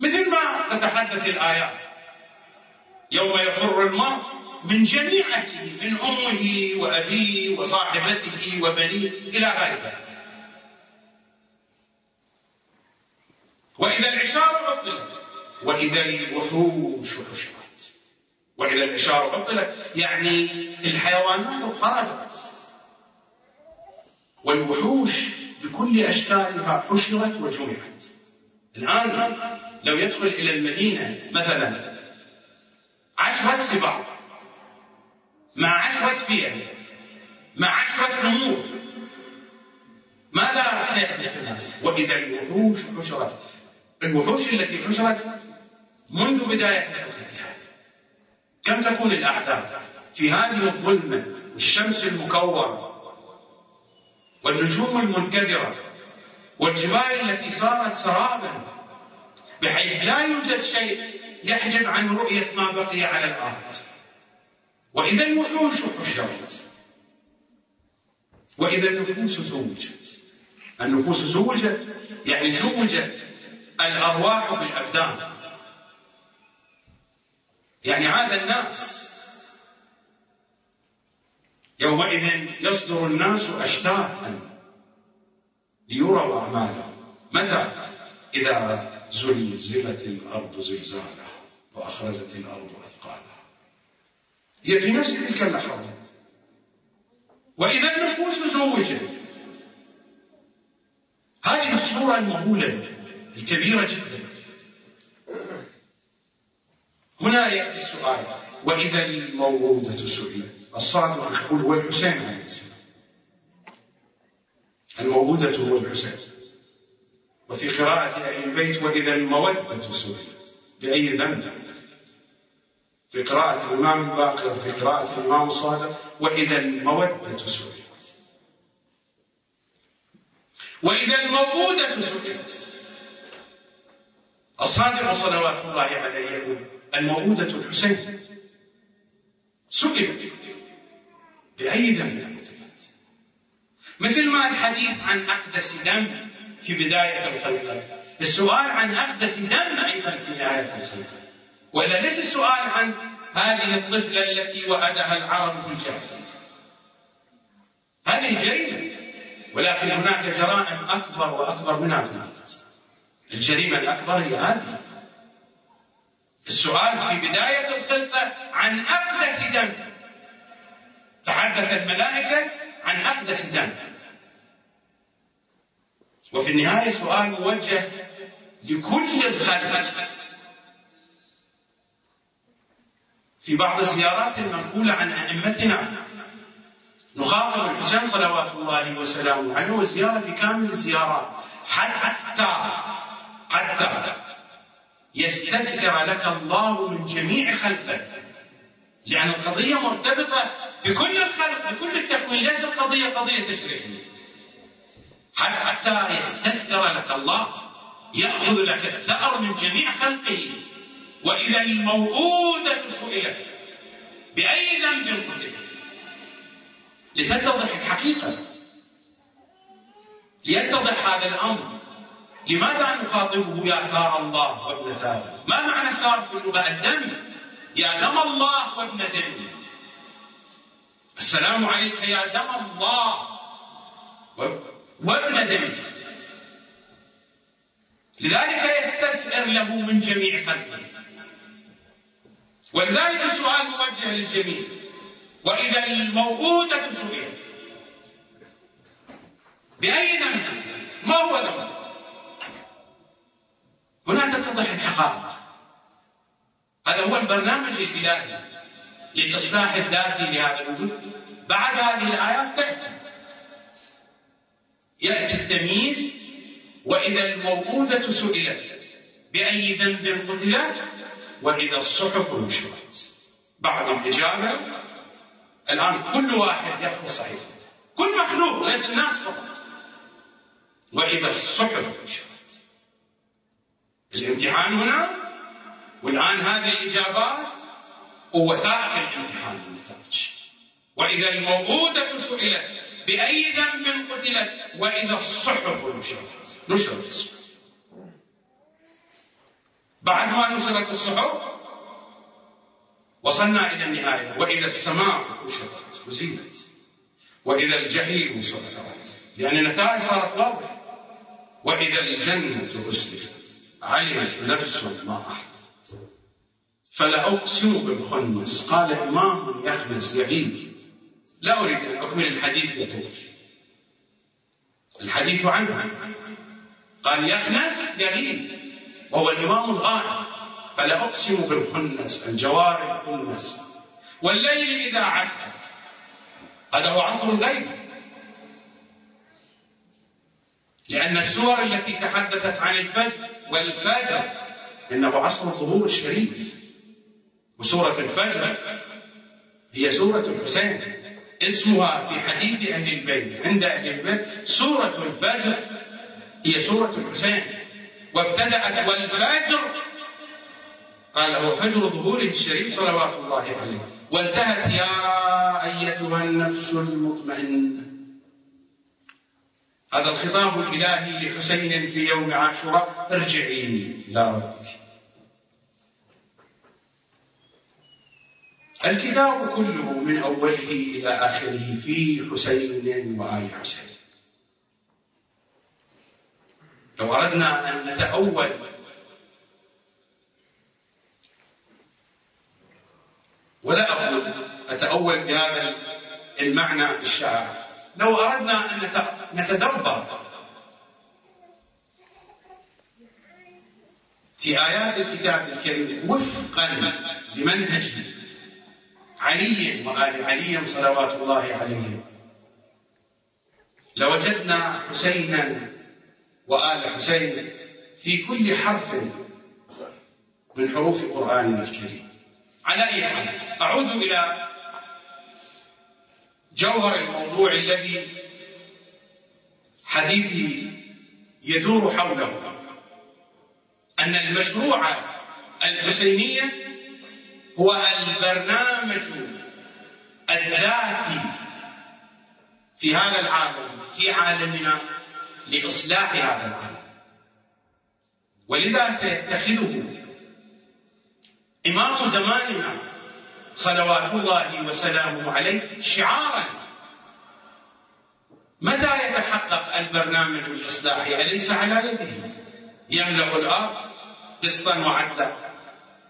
مثل ما تتحدث الآيات يوم يفر المرء من جميع أهله من أمه وأبيه وصاحبته وبنيه إلى غير ذلك وإذا العشار عطلت وإذا الوحوش حشرت. وإذا العشار عطلت يعني الحيوانات اضطربت والوحوش بكل أشكالها حشرت وجمعت. الآن لو يدخل إلى المدينة مثلا عشرة سباع. مع عشرة فيل مع عشرة نمور. ماذا سيحدث الناس؟ وإذا الوحوش حشرت الوحوش التي حشرت منذ بداية خلقتها كم تكون الأعداد في هذه الظلمة والشمس المكورة والنجوم المنكدرة والجبال التي صارت سرابا بحيث لا يوجد شيء يحجب عن رؤية ما بقي على الأرض؟ وإذا الوحوش حشرت وإذا النفوس زوجت. النفوس زوجت يعني زوجت الأرواح بالأبدان. يعني عاد الناس. يومئذ يصدر الناس أشتاتا ليروا أعمالهم. متى؟ إذا زلزلت الأرض زلزالها وأخرجت الأرض أثقالها هي في نفس تلك اللحظات. وإذا النفوس زوجت هذه الصورة المهولة الكبيرة جدا. هنا يأتي السؤال وإذا الموعودة سئلت. الصادق يقول هو الحسين عليه السلام. الموعودة هو الحسين. وفي قراءة أهل البيت وإذا المودة سئلت. بأي ذنب؟ في قراءة الإمام الباقر في قراءة الإمام الصادق وإذا المودة سئلت. وإذا الموءودة سئلت. الصادق صلوات الله عليه يقول الموءودة الحسين سئل بأي ذنب؟ قتلت مثل ما الحديث عن أقدس دم في بداية الخلقة السؤال عن أقدس دم أيضا في نهاية الخلقة وإلا ليس السؤال عن هذه الطفلة التي وأدها العرب في الجاهلية. هذه جريمة ولكن هناك جرائم أكبر وأكبر منها في الجريمة الأكبر هي هذه. السؤال في بداية الخلقة عن أقدس دم. تحدث الملائكة عن أقدس دم. وفي النهاية سؤال موجه لكل الخلق في بعض الزيارات المنقولة عن أئمتنا. نخاطب الحسين صلوات الله وسلامه عليه والزيارة في كامل الزيارات. حتى حتى يستثمر لك الله من جميع خلقه لأن القضية مرتبطة بكل الخلق بكل التكوين. ليست قضية قضية تشريعية حتى يستثمر لك الله؟ يأخذ لك الثأر من جميع خلقه. وإذا الموءودة سئلت بأي ذنب قتلت لتتضح الحقيقة. ليتضح هذا الأمر. لماذا نخاطبه يا ثار الله وابن ثار ما معنى ثار في اللغة؟ الدم. يا دم الله وابن دم. السلام عليك يا دم الله وابن دم. لذلك يستثئر له من جميع خلقه ولذلك السؤال موجه للجميع. وإذا الموءودة سئلت. بأي ذنب؟ ما هو ذنب؟ هنا تتضح الحقائق. هذا هو البرنامج الإلهي للإصلاح الذاتي لهذا الوجود. بعد هذه الآيات تأتي. يأتي التمييز وإذا الموءودة سئلت بأي ذنب قتلت وإذا الصحف نشرت. بعد الإجابة الآن كل واحد يأخذ صحيفته كل مخلوق ليس الناس فقط. وإذا الصحف نشرت. الامتحان هنا والآن هذه الإجابات ووثائق الامتحان النتائج وإذا الموءودة سئلت بأي ذنب قتلت وإذا الصحف نشرت. الصحف بعد ما نشرت الصحف وصلنا إلى النهاية وإذا السماء كشفت وزينت وإذا الجحيم سعرت لأن النتائج صارت واضحة. وإذا الجنة أزلفت علمت نفس ما أحدث فلا أقسم بالخنس. قال إمام يخنس يغيب لا أريد أن أكمل الحديث يطول الحديث عنه. قال يخنس يغيب وهو الإمام الغائب فلا أقسم بالخنس الجوار الكنس والليل إذا عسعس. هذا هو عصر الليل. لأن السور التي تحدثت عن الفجر والفجر إنه عصر الظهور الشريف. وسورة الفجر هي سورة الحسين. اسمها في حديث أهل البيت عند أهل البيت سورة الفجر. هي سورة الحسين. وابتدأت والفجر. قال هو فجر ظهوره الشريف صلوات الله عليه. وانتهت يا أيتها النفس المطمئنة. هذا الخطاب الإلهي لحسين في يوم عاشوراء. ارجعي إلى ربك. الكتاب كله من أوله إلى آخره في حسين وآل حسين. لو أردنا أن نتأول. ولا أقول أتأول بهذا المعنى الشائع لو أردنا أن نتدبر في آيات الكتاب الكريم وفقا لمنهج علي وآل علي صلوات الله عليهم. لوجدنا حسينا وآل حسين في كل حرف من حروف قرآننا الكريم. على أي حال أعود إلى جوهر الموضوع الذي حديثي يدور حوله. أن المشروع الحسينية هو البرنامج الذاتي في هذا العالم في عالمنا. لإصلاح هذا العالم ولذا سيتخذه إمام زماننا صلوات الله وسلامه عليه شعارا. متى يتحقق البرنامج الإصلاحي؟ أليس على يده؟ يملأ الأرض قسطا وعدلا.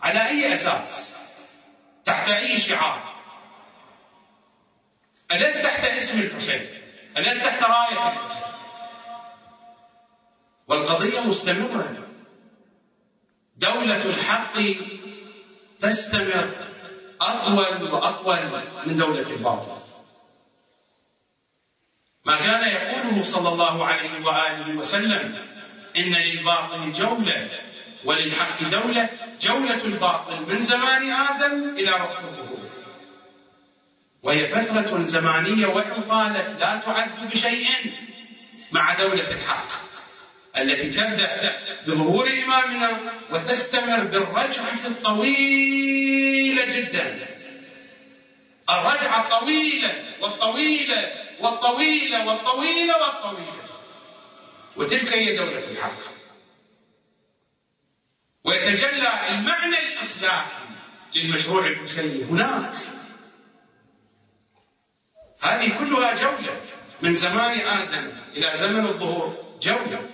على أي أساس؟ تحت أي شعار؟ أليس تحت اسم الحسين؟ أليس تحت راية الحسين؟ والقضية مستمرة. دولة الحق تستمر أطول وأطول من دولة الباطل. ما كان يقوله صلى الله عليه وآله وسلم إن للباطل جولة وللحق دولة جولة الباطل من زمان آدم إلى وقت الظهور. وهي فترة زمانية وإن طالت لا تعد بشيء مع دولة الحق. التي تبدأ بظهور إمامنا وتستمر بالرجعة الطويلة جدا. الرجعة طويلة والطويلة والطويلة والطويلة والطويلة. وتلك هي دولة الحق. ويتجلى المعنى الإصلاحي للمشروع الحسيني هناك. هذه كلها جولة من زمان آدم إلى زمن الظهور. جولة.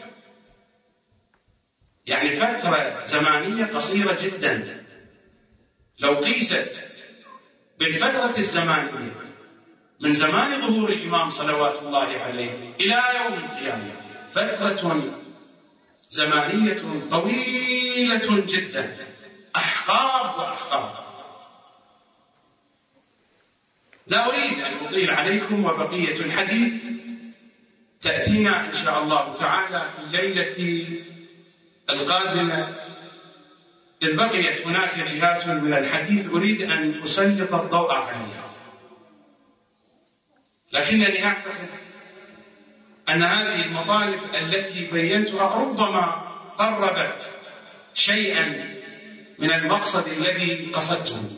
يعني فترة زمانية قصيرة جدا. لو قيست بالفترة الزمانية من زمان ظهور الإمام صلوات الله عليه إلى يوم القيامة فترة زمانية طويلة جدا. أحقاب وأحقاب. لا أريد أن أطيل عليكم وبقية الحديث تأتينا إن شاء الله تعالى في الليلة القادمة إذ بقيت هناك جهات من الحديث أريد أن أسلط الضوء عليها. لكنني أعتقد أن هذه المطالب التي بينتها ربما قربت شيئا من المقصد الذي قصدته.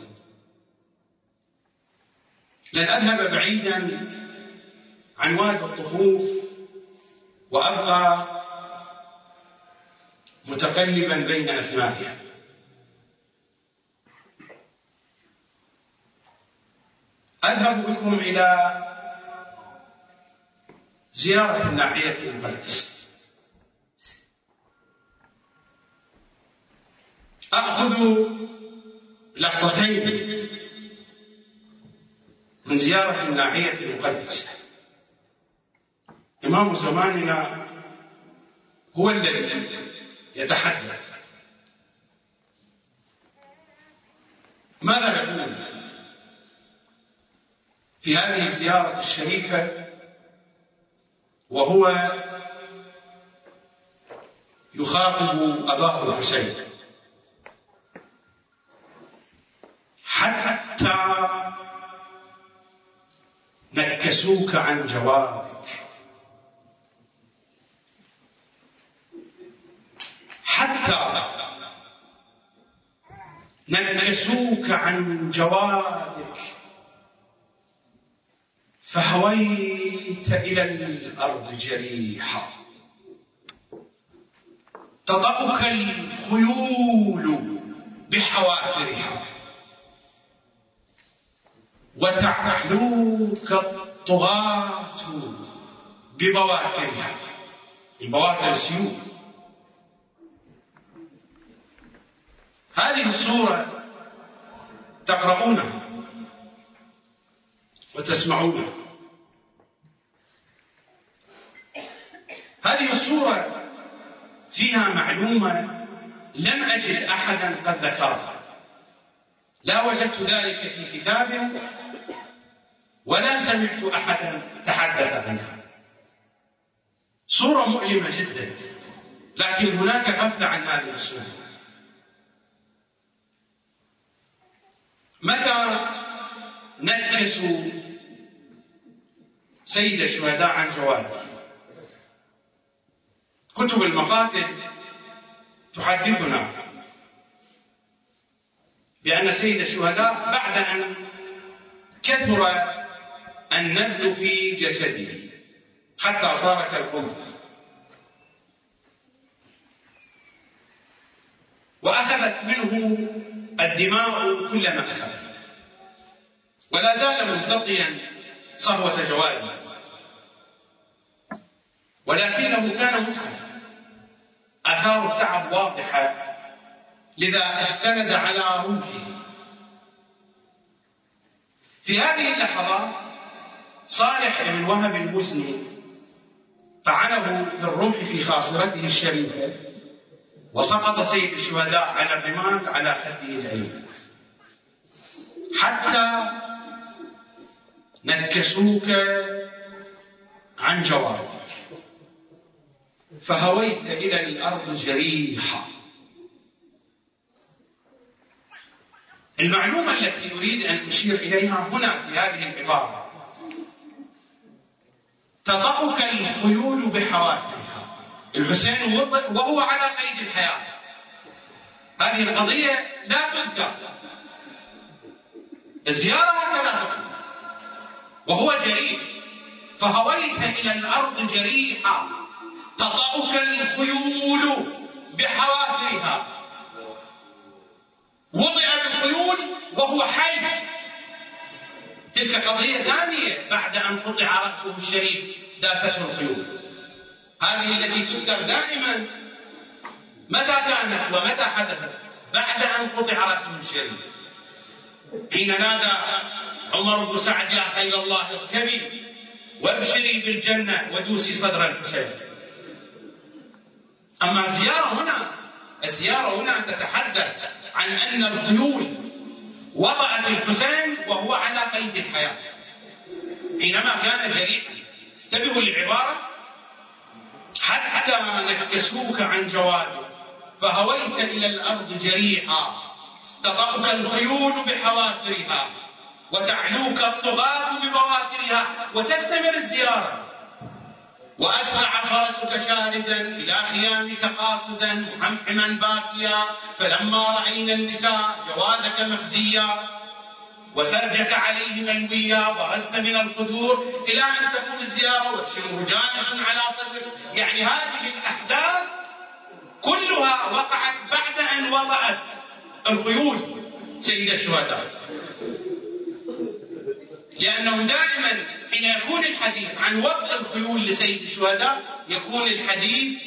لن أذهب بعيدا عن واد الطفوف وأبقى متقلبا بين أثنائها أذهب بكم إلى زيارة الناحية المقدسة أخذ لقطتين من زيارة الناحية المقدسة. إمام زماننا هو الذي يتحدث. ماذا نقول؟ في هذه الزيارة الشريفة وهو يخاطب أباه الحسين. حتى نكسوك عن جوابك حتى نكسوك عن جوادك. فهويت إلى الأرض جريحا. تطأك الخيول بحوافرها. وتعلوك الطغاة ببواترها البواتر السيوف هذه الصورة تقرؤونها وتسمعونها. هذه الصورة فيها معلومة لم أجد أحدا قد ذكرها. لا وجدت ذلك في كتاب ولا سمعت أحدا تحدث عنها. صوره مؤلمة جدا لكن هناك غفله عن هذه الصورة متى نكسوا سيد الشهداء عن جواده كتب المقاتل تحدثنا بأن سيد الشهداء بعد أن كثر النبل في جسده حتى صار كالخبز وأخذت منه الدماء كل ما أخذ ولا زال ملتقيا صهوة جواده ولكنه كان متعبا آثار التعب واضحة لذا استند على رمحه في هذه اللحظات صالح بن وهب المزني طعنه بالرمح في خاصرته الشريفة. وسقط سيد الشهداء على الرمال على خده العين. حتى نكسوك عن جوارك. فهويت إلى الأرض جريحا. المعلومة التي أريد أن أشير إليها هنا في هذه العبارة. تضعك الخيول بحوافرها الحسين وهو على قيد الحياة. هذه القضية لا تذكر. الزيارة هكذا وهو جريح. فهويت إلى الأرض جريحا. تطأك الخيول بحوافرها. وهو حي. تلك قضية ثانية بعد أن قطع رأسه الشريف داسته الخيول. هذه التي تذكر دائما متى كانت ومتى حدثت؟ بعد أن قطع رأسه الشريف. حين نادى عمر بن سعد يا خير الله اركبي وابشري بالجنة ودوسي صدر الحسين أما الزيارة هنا الزيارة هنا تتحدث عن أن الخيول وضعت الحسين وهو على قيد الحياة. حينما كان جريحا انتبهوا للعبارة حتى نكسوك عن جوادك فهويت إلى الأرض جريحا. تطأك الخيول بحوافرها وتعلوك الطغاة ببواترها وتستمر الزيارة. وأسرع فرسك شاردا إلى خيامك قاصدا. محمحما باكيا. فلما رأينا النساء جوادك مخزيا. وسرجك عليه ملويا برزت من القدور إلى أن تكون الزيارة والشمه جانح على صدرك. يعني هذه الأحداث كلها وقعت بعد أن وضعت الخيول سيد الشهداء. لأنه دائما حين يكون الحديث عن وضع الخيول لسيد الشهداء يكون الحديث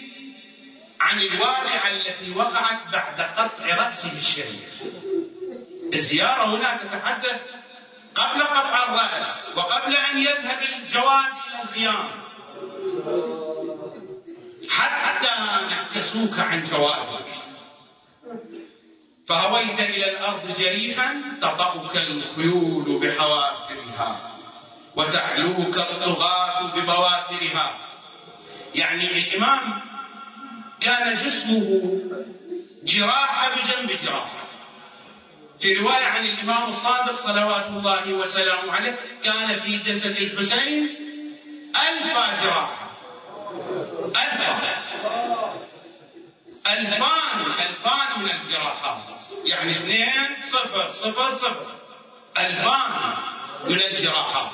عن الواقعة التي وقعت بعد قطع رأسه الشريف. الزيارة هنا تتحدث قبل قطع الرأس وقبل أن يذهب الجواد إلى الخيام. حتى نكسوك عن جوادك فهويت إلى الأرض جريحا تطأك الخيول بحوافرها وتعلوك الطغاة ببواترها. يعني الإمام كان جسمه جراحة بجنب جراحة. في رواية عن الإمام الصادق صلوات الله وسلامه عليه كان في جسد الحسين ألف جراحة ألف ألفان ألفان من الجراحات يعني اثنين صفر صفر صفر. ألفان من الجراحات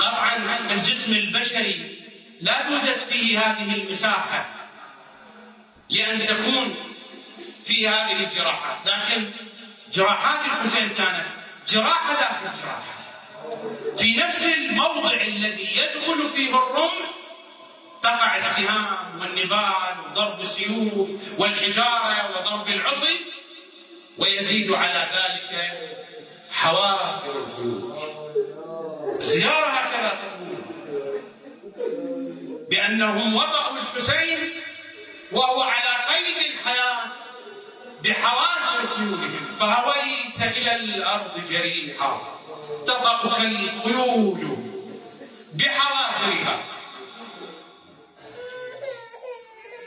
قطعا الجسم البشري لا توجد فيه هذه المساحة لأن تكون في هذه الجراحات لكن جراحات الحسين كانت جراحة داخل جراحة. في نفس الموضع الذي يدخل فيه الرمح تقع السهام والنبال وضرب السيوف والحجارة وضرب العصي ويزيد على ذلك حوافر الخيول زيارة هكذا تقول بأنهم وضعوا الحسين وهو على قيد الحياة بحوافر خيولهم فهويت إلى الأرض جريحا. تطأك الخيول بحوافرها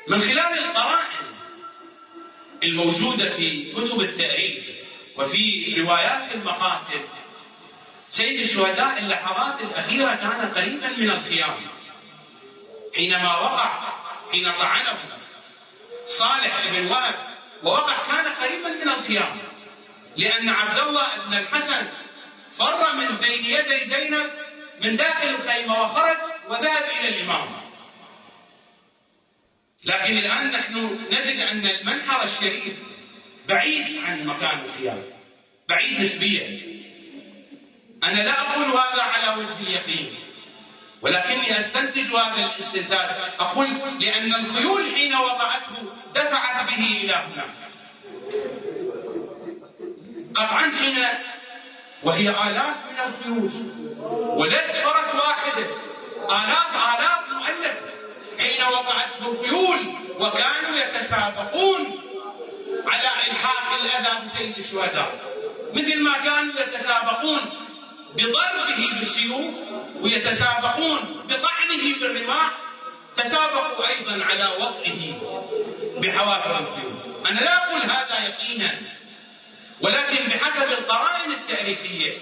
من خلال القرائن الموجودة في كتب التاريخ وفي روايات المقاتل سيد الشهداء اللحظات الأخيرة كان قريبا من الخيام. حينما وقع حين طعنه صالح بن وهب ووقع كان قريبا من الخيام لأن عبد الله بن الحسن فر من بين يدي زينب من داخل الخيمة وخرج وذهب إلى الإمام. لكن الآن نحن نجد أن المنحر الشريف بعيد عن مكان الخيام بعيد نسبيا. أنا لا أقول هذا على وجه اليقين ولكني أستنتج هذا الاستنتاج. أقول لأن الخيول حين وضعته دفعت به إلى هناك قطعا حين وهي آلاف من الخيول وليس فرس واحدة آلاف آلاف مؤلفة حين وضعته الخيول وكانوا يتسابقون على إلحاق الأذى بسيد الشهداء. مثل ما كانوا يتسابقون بضربه بالسيوف ويتسابقون بطعنه بالرماح تسابقوا أيضا على وضعه بحوافر الخيول أنا لا أقول هذا يقينا ولكن بحسب القرائن التاريخية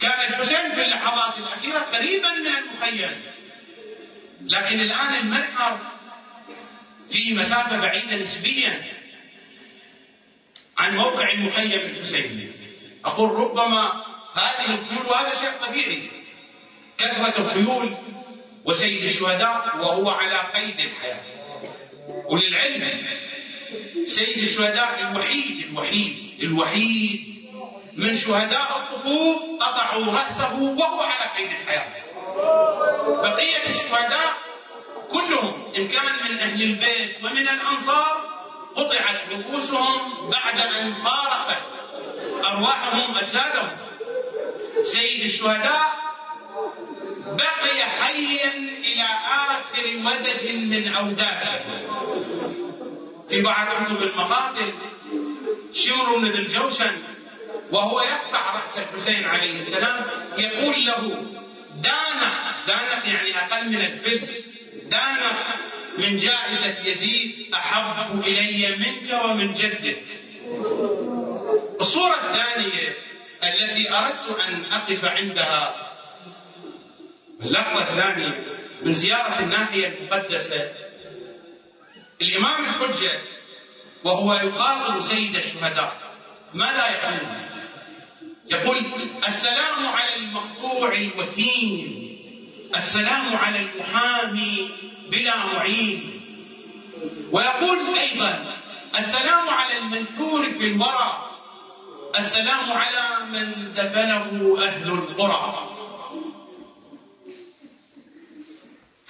كان الحسين في اللحظات الأخيرة قريبا من المخيم. لكن الآن المنحر في مسافة بعيدة نسبيا عن موقع المخيم الحسيني. أقول ربما هذه الخيول وهذا شيء طبيعي كثرة الخيول وسيد الشهداء وهو على قيد الحياة. وللعلم سيد الشهداء الوحيد الوحيد الوحيد من شهداء الطفوف قطعوا رأسه وهو على قيد الحياة. بقية الشهداء كلهم إن كان من أهل البيت ومن الأنصار قطعت رؤوسهم بعد أن فارقت أرواحهم أجسادهم. سيد الشهداء حيا إلى آخر ودج من أوداجه في بعض كتب المقاتل شمر بن الجوشن وهو يقطع رأس الحسين عليه السلام يقول له دانك دانك يعني أقل من الفلس دانك من جائزة يزيد أحب إلي منك ومن جدك. الصورة الثانية التي أردت أن أقف عندها اللقطة الثانية من زيارة الناحية المقدسة. الإمام الحجة وهو يخاطب سيد الشهداء. ماذا يقول؟ يقول السلام على المقطوع الوتين السلام على المحامي بلا معين. ويقول أيضا السلام على المنكور في الورى. السلام على من دفنه أهل القرى.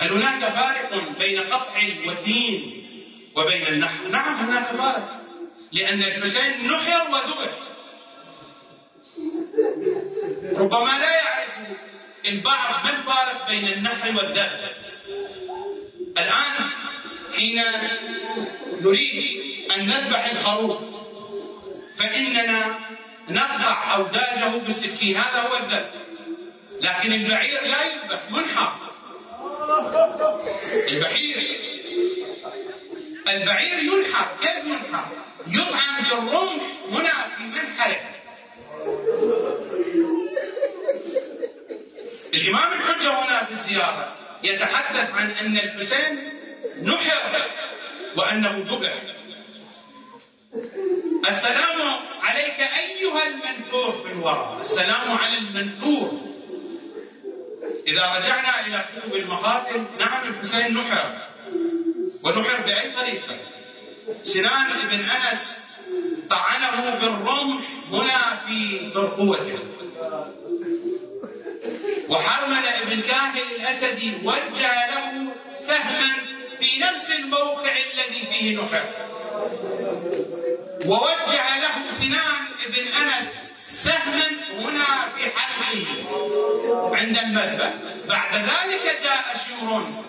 هل هناك فارق بين قطع الوتين وبين النحر نعم هناك فارق لأن الحسين نحر وذبح. ربما لا يعرف البعض ما الفارق بين النحر والذبح. الآن حين نريد أن نذبح الخروف فإننا نقطع أوداجه بالسكين هذا هو الذبح. لكن البعير لا يذبح ينحر. البعير البعير ينحر كيف ينحر؟ يطعن بالرمح هنا في منحره الإمام الحجة هنا في الزيارة يتحدث عن أن الحسين نحر وأنه ذبح. السلام عليك أيها المنثور في الورى السلام على المنثور. إذا رجعنا إلى كتب المقاتل نعم الحسين نحر. ونحر بأي طريقة؟ سنان بن أنس طعنه بالرمح هنا في ترقوته. وحرمل بن كاهل الأسدي وجه له سهما في نفس الموقع الذي فيه نحر. ووجه له سنان بن أنس سهما هنا في حلقه عند المذبح. بعد ذلك جاء شمر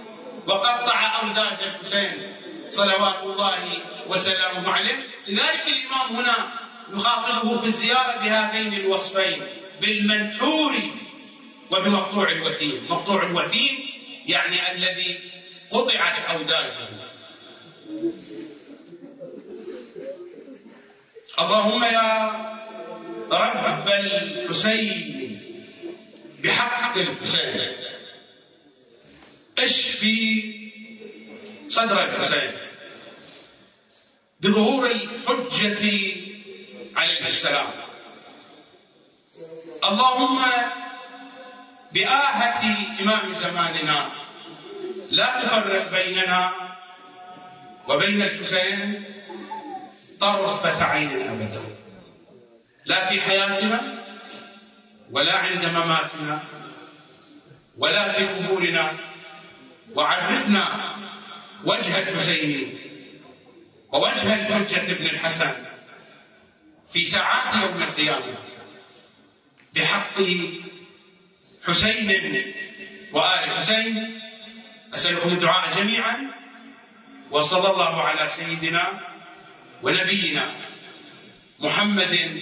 وقطع أوداج الحسين صلوات الله وسلامه عليه. لذلك الإمام هنا يخاطبه في الزيارة بهذين الوصفين بالمنحور وبمقطوع الوتين. مقطوع الوتين يعني الذي قطعت أوداجه اللهم يا رب الحسين بحق الحسين. اشفي صدر الحسين. بظهور الحجة عليه السلام. اللهم بآهة إمام زماننا لا تفرق بيننا وبين الحسين طرفة عين أبدا. لا في حياتنا ولا عند مماتنا ولا في قبورنا. وعرفنا وجه الحسين ووجه الحجة بن الحسن في ساعات يوم القيامة. بحق حسين وآل حسين أسألكم الدعاء جميعا. وصلى الله على سيدنا ونبينا محمد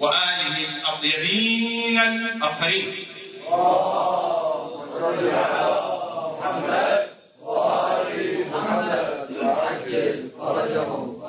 وآله الأطيبين الأطهرين. اللهم صل على محمد وآل محمد. وعجل فرجهم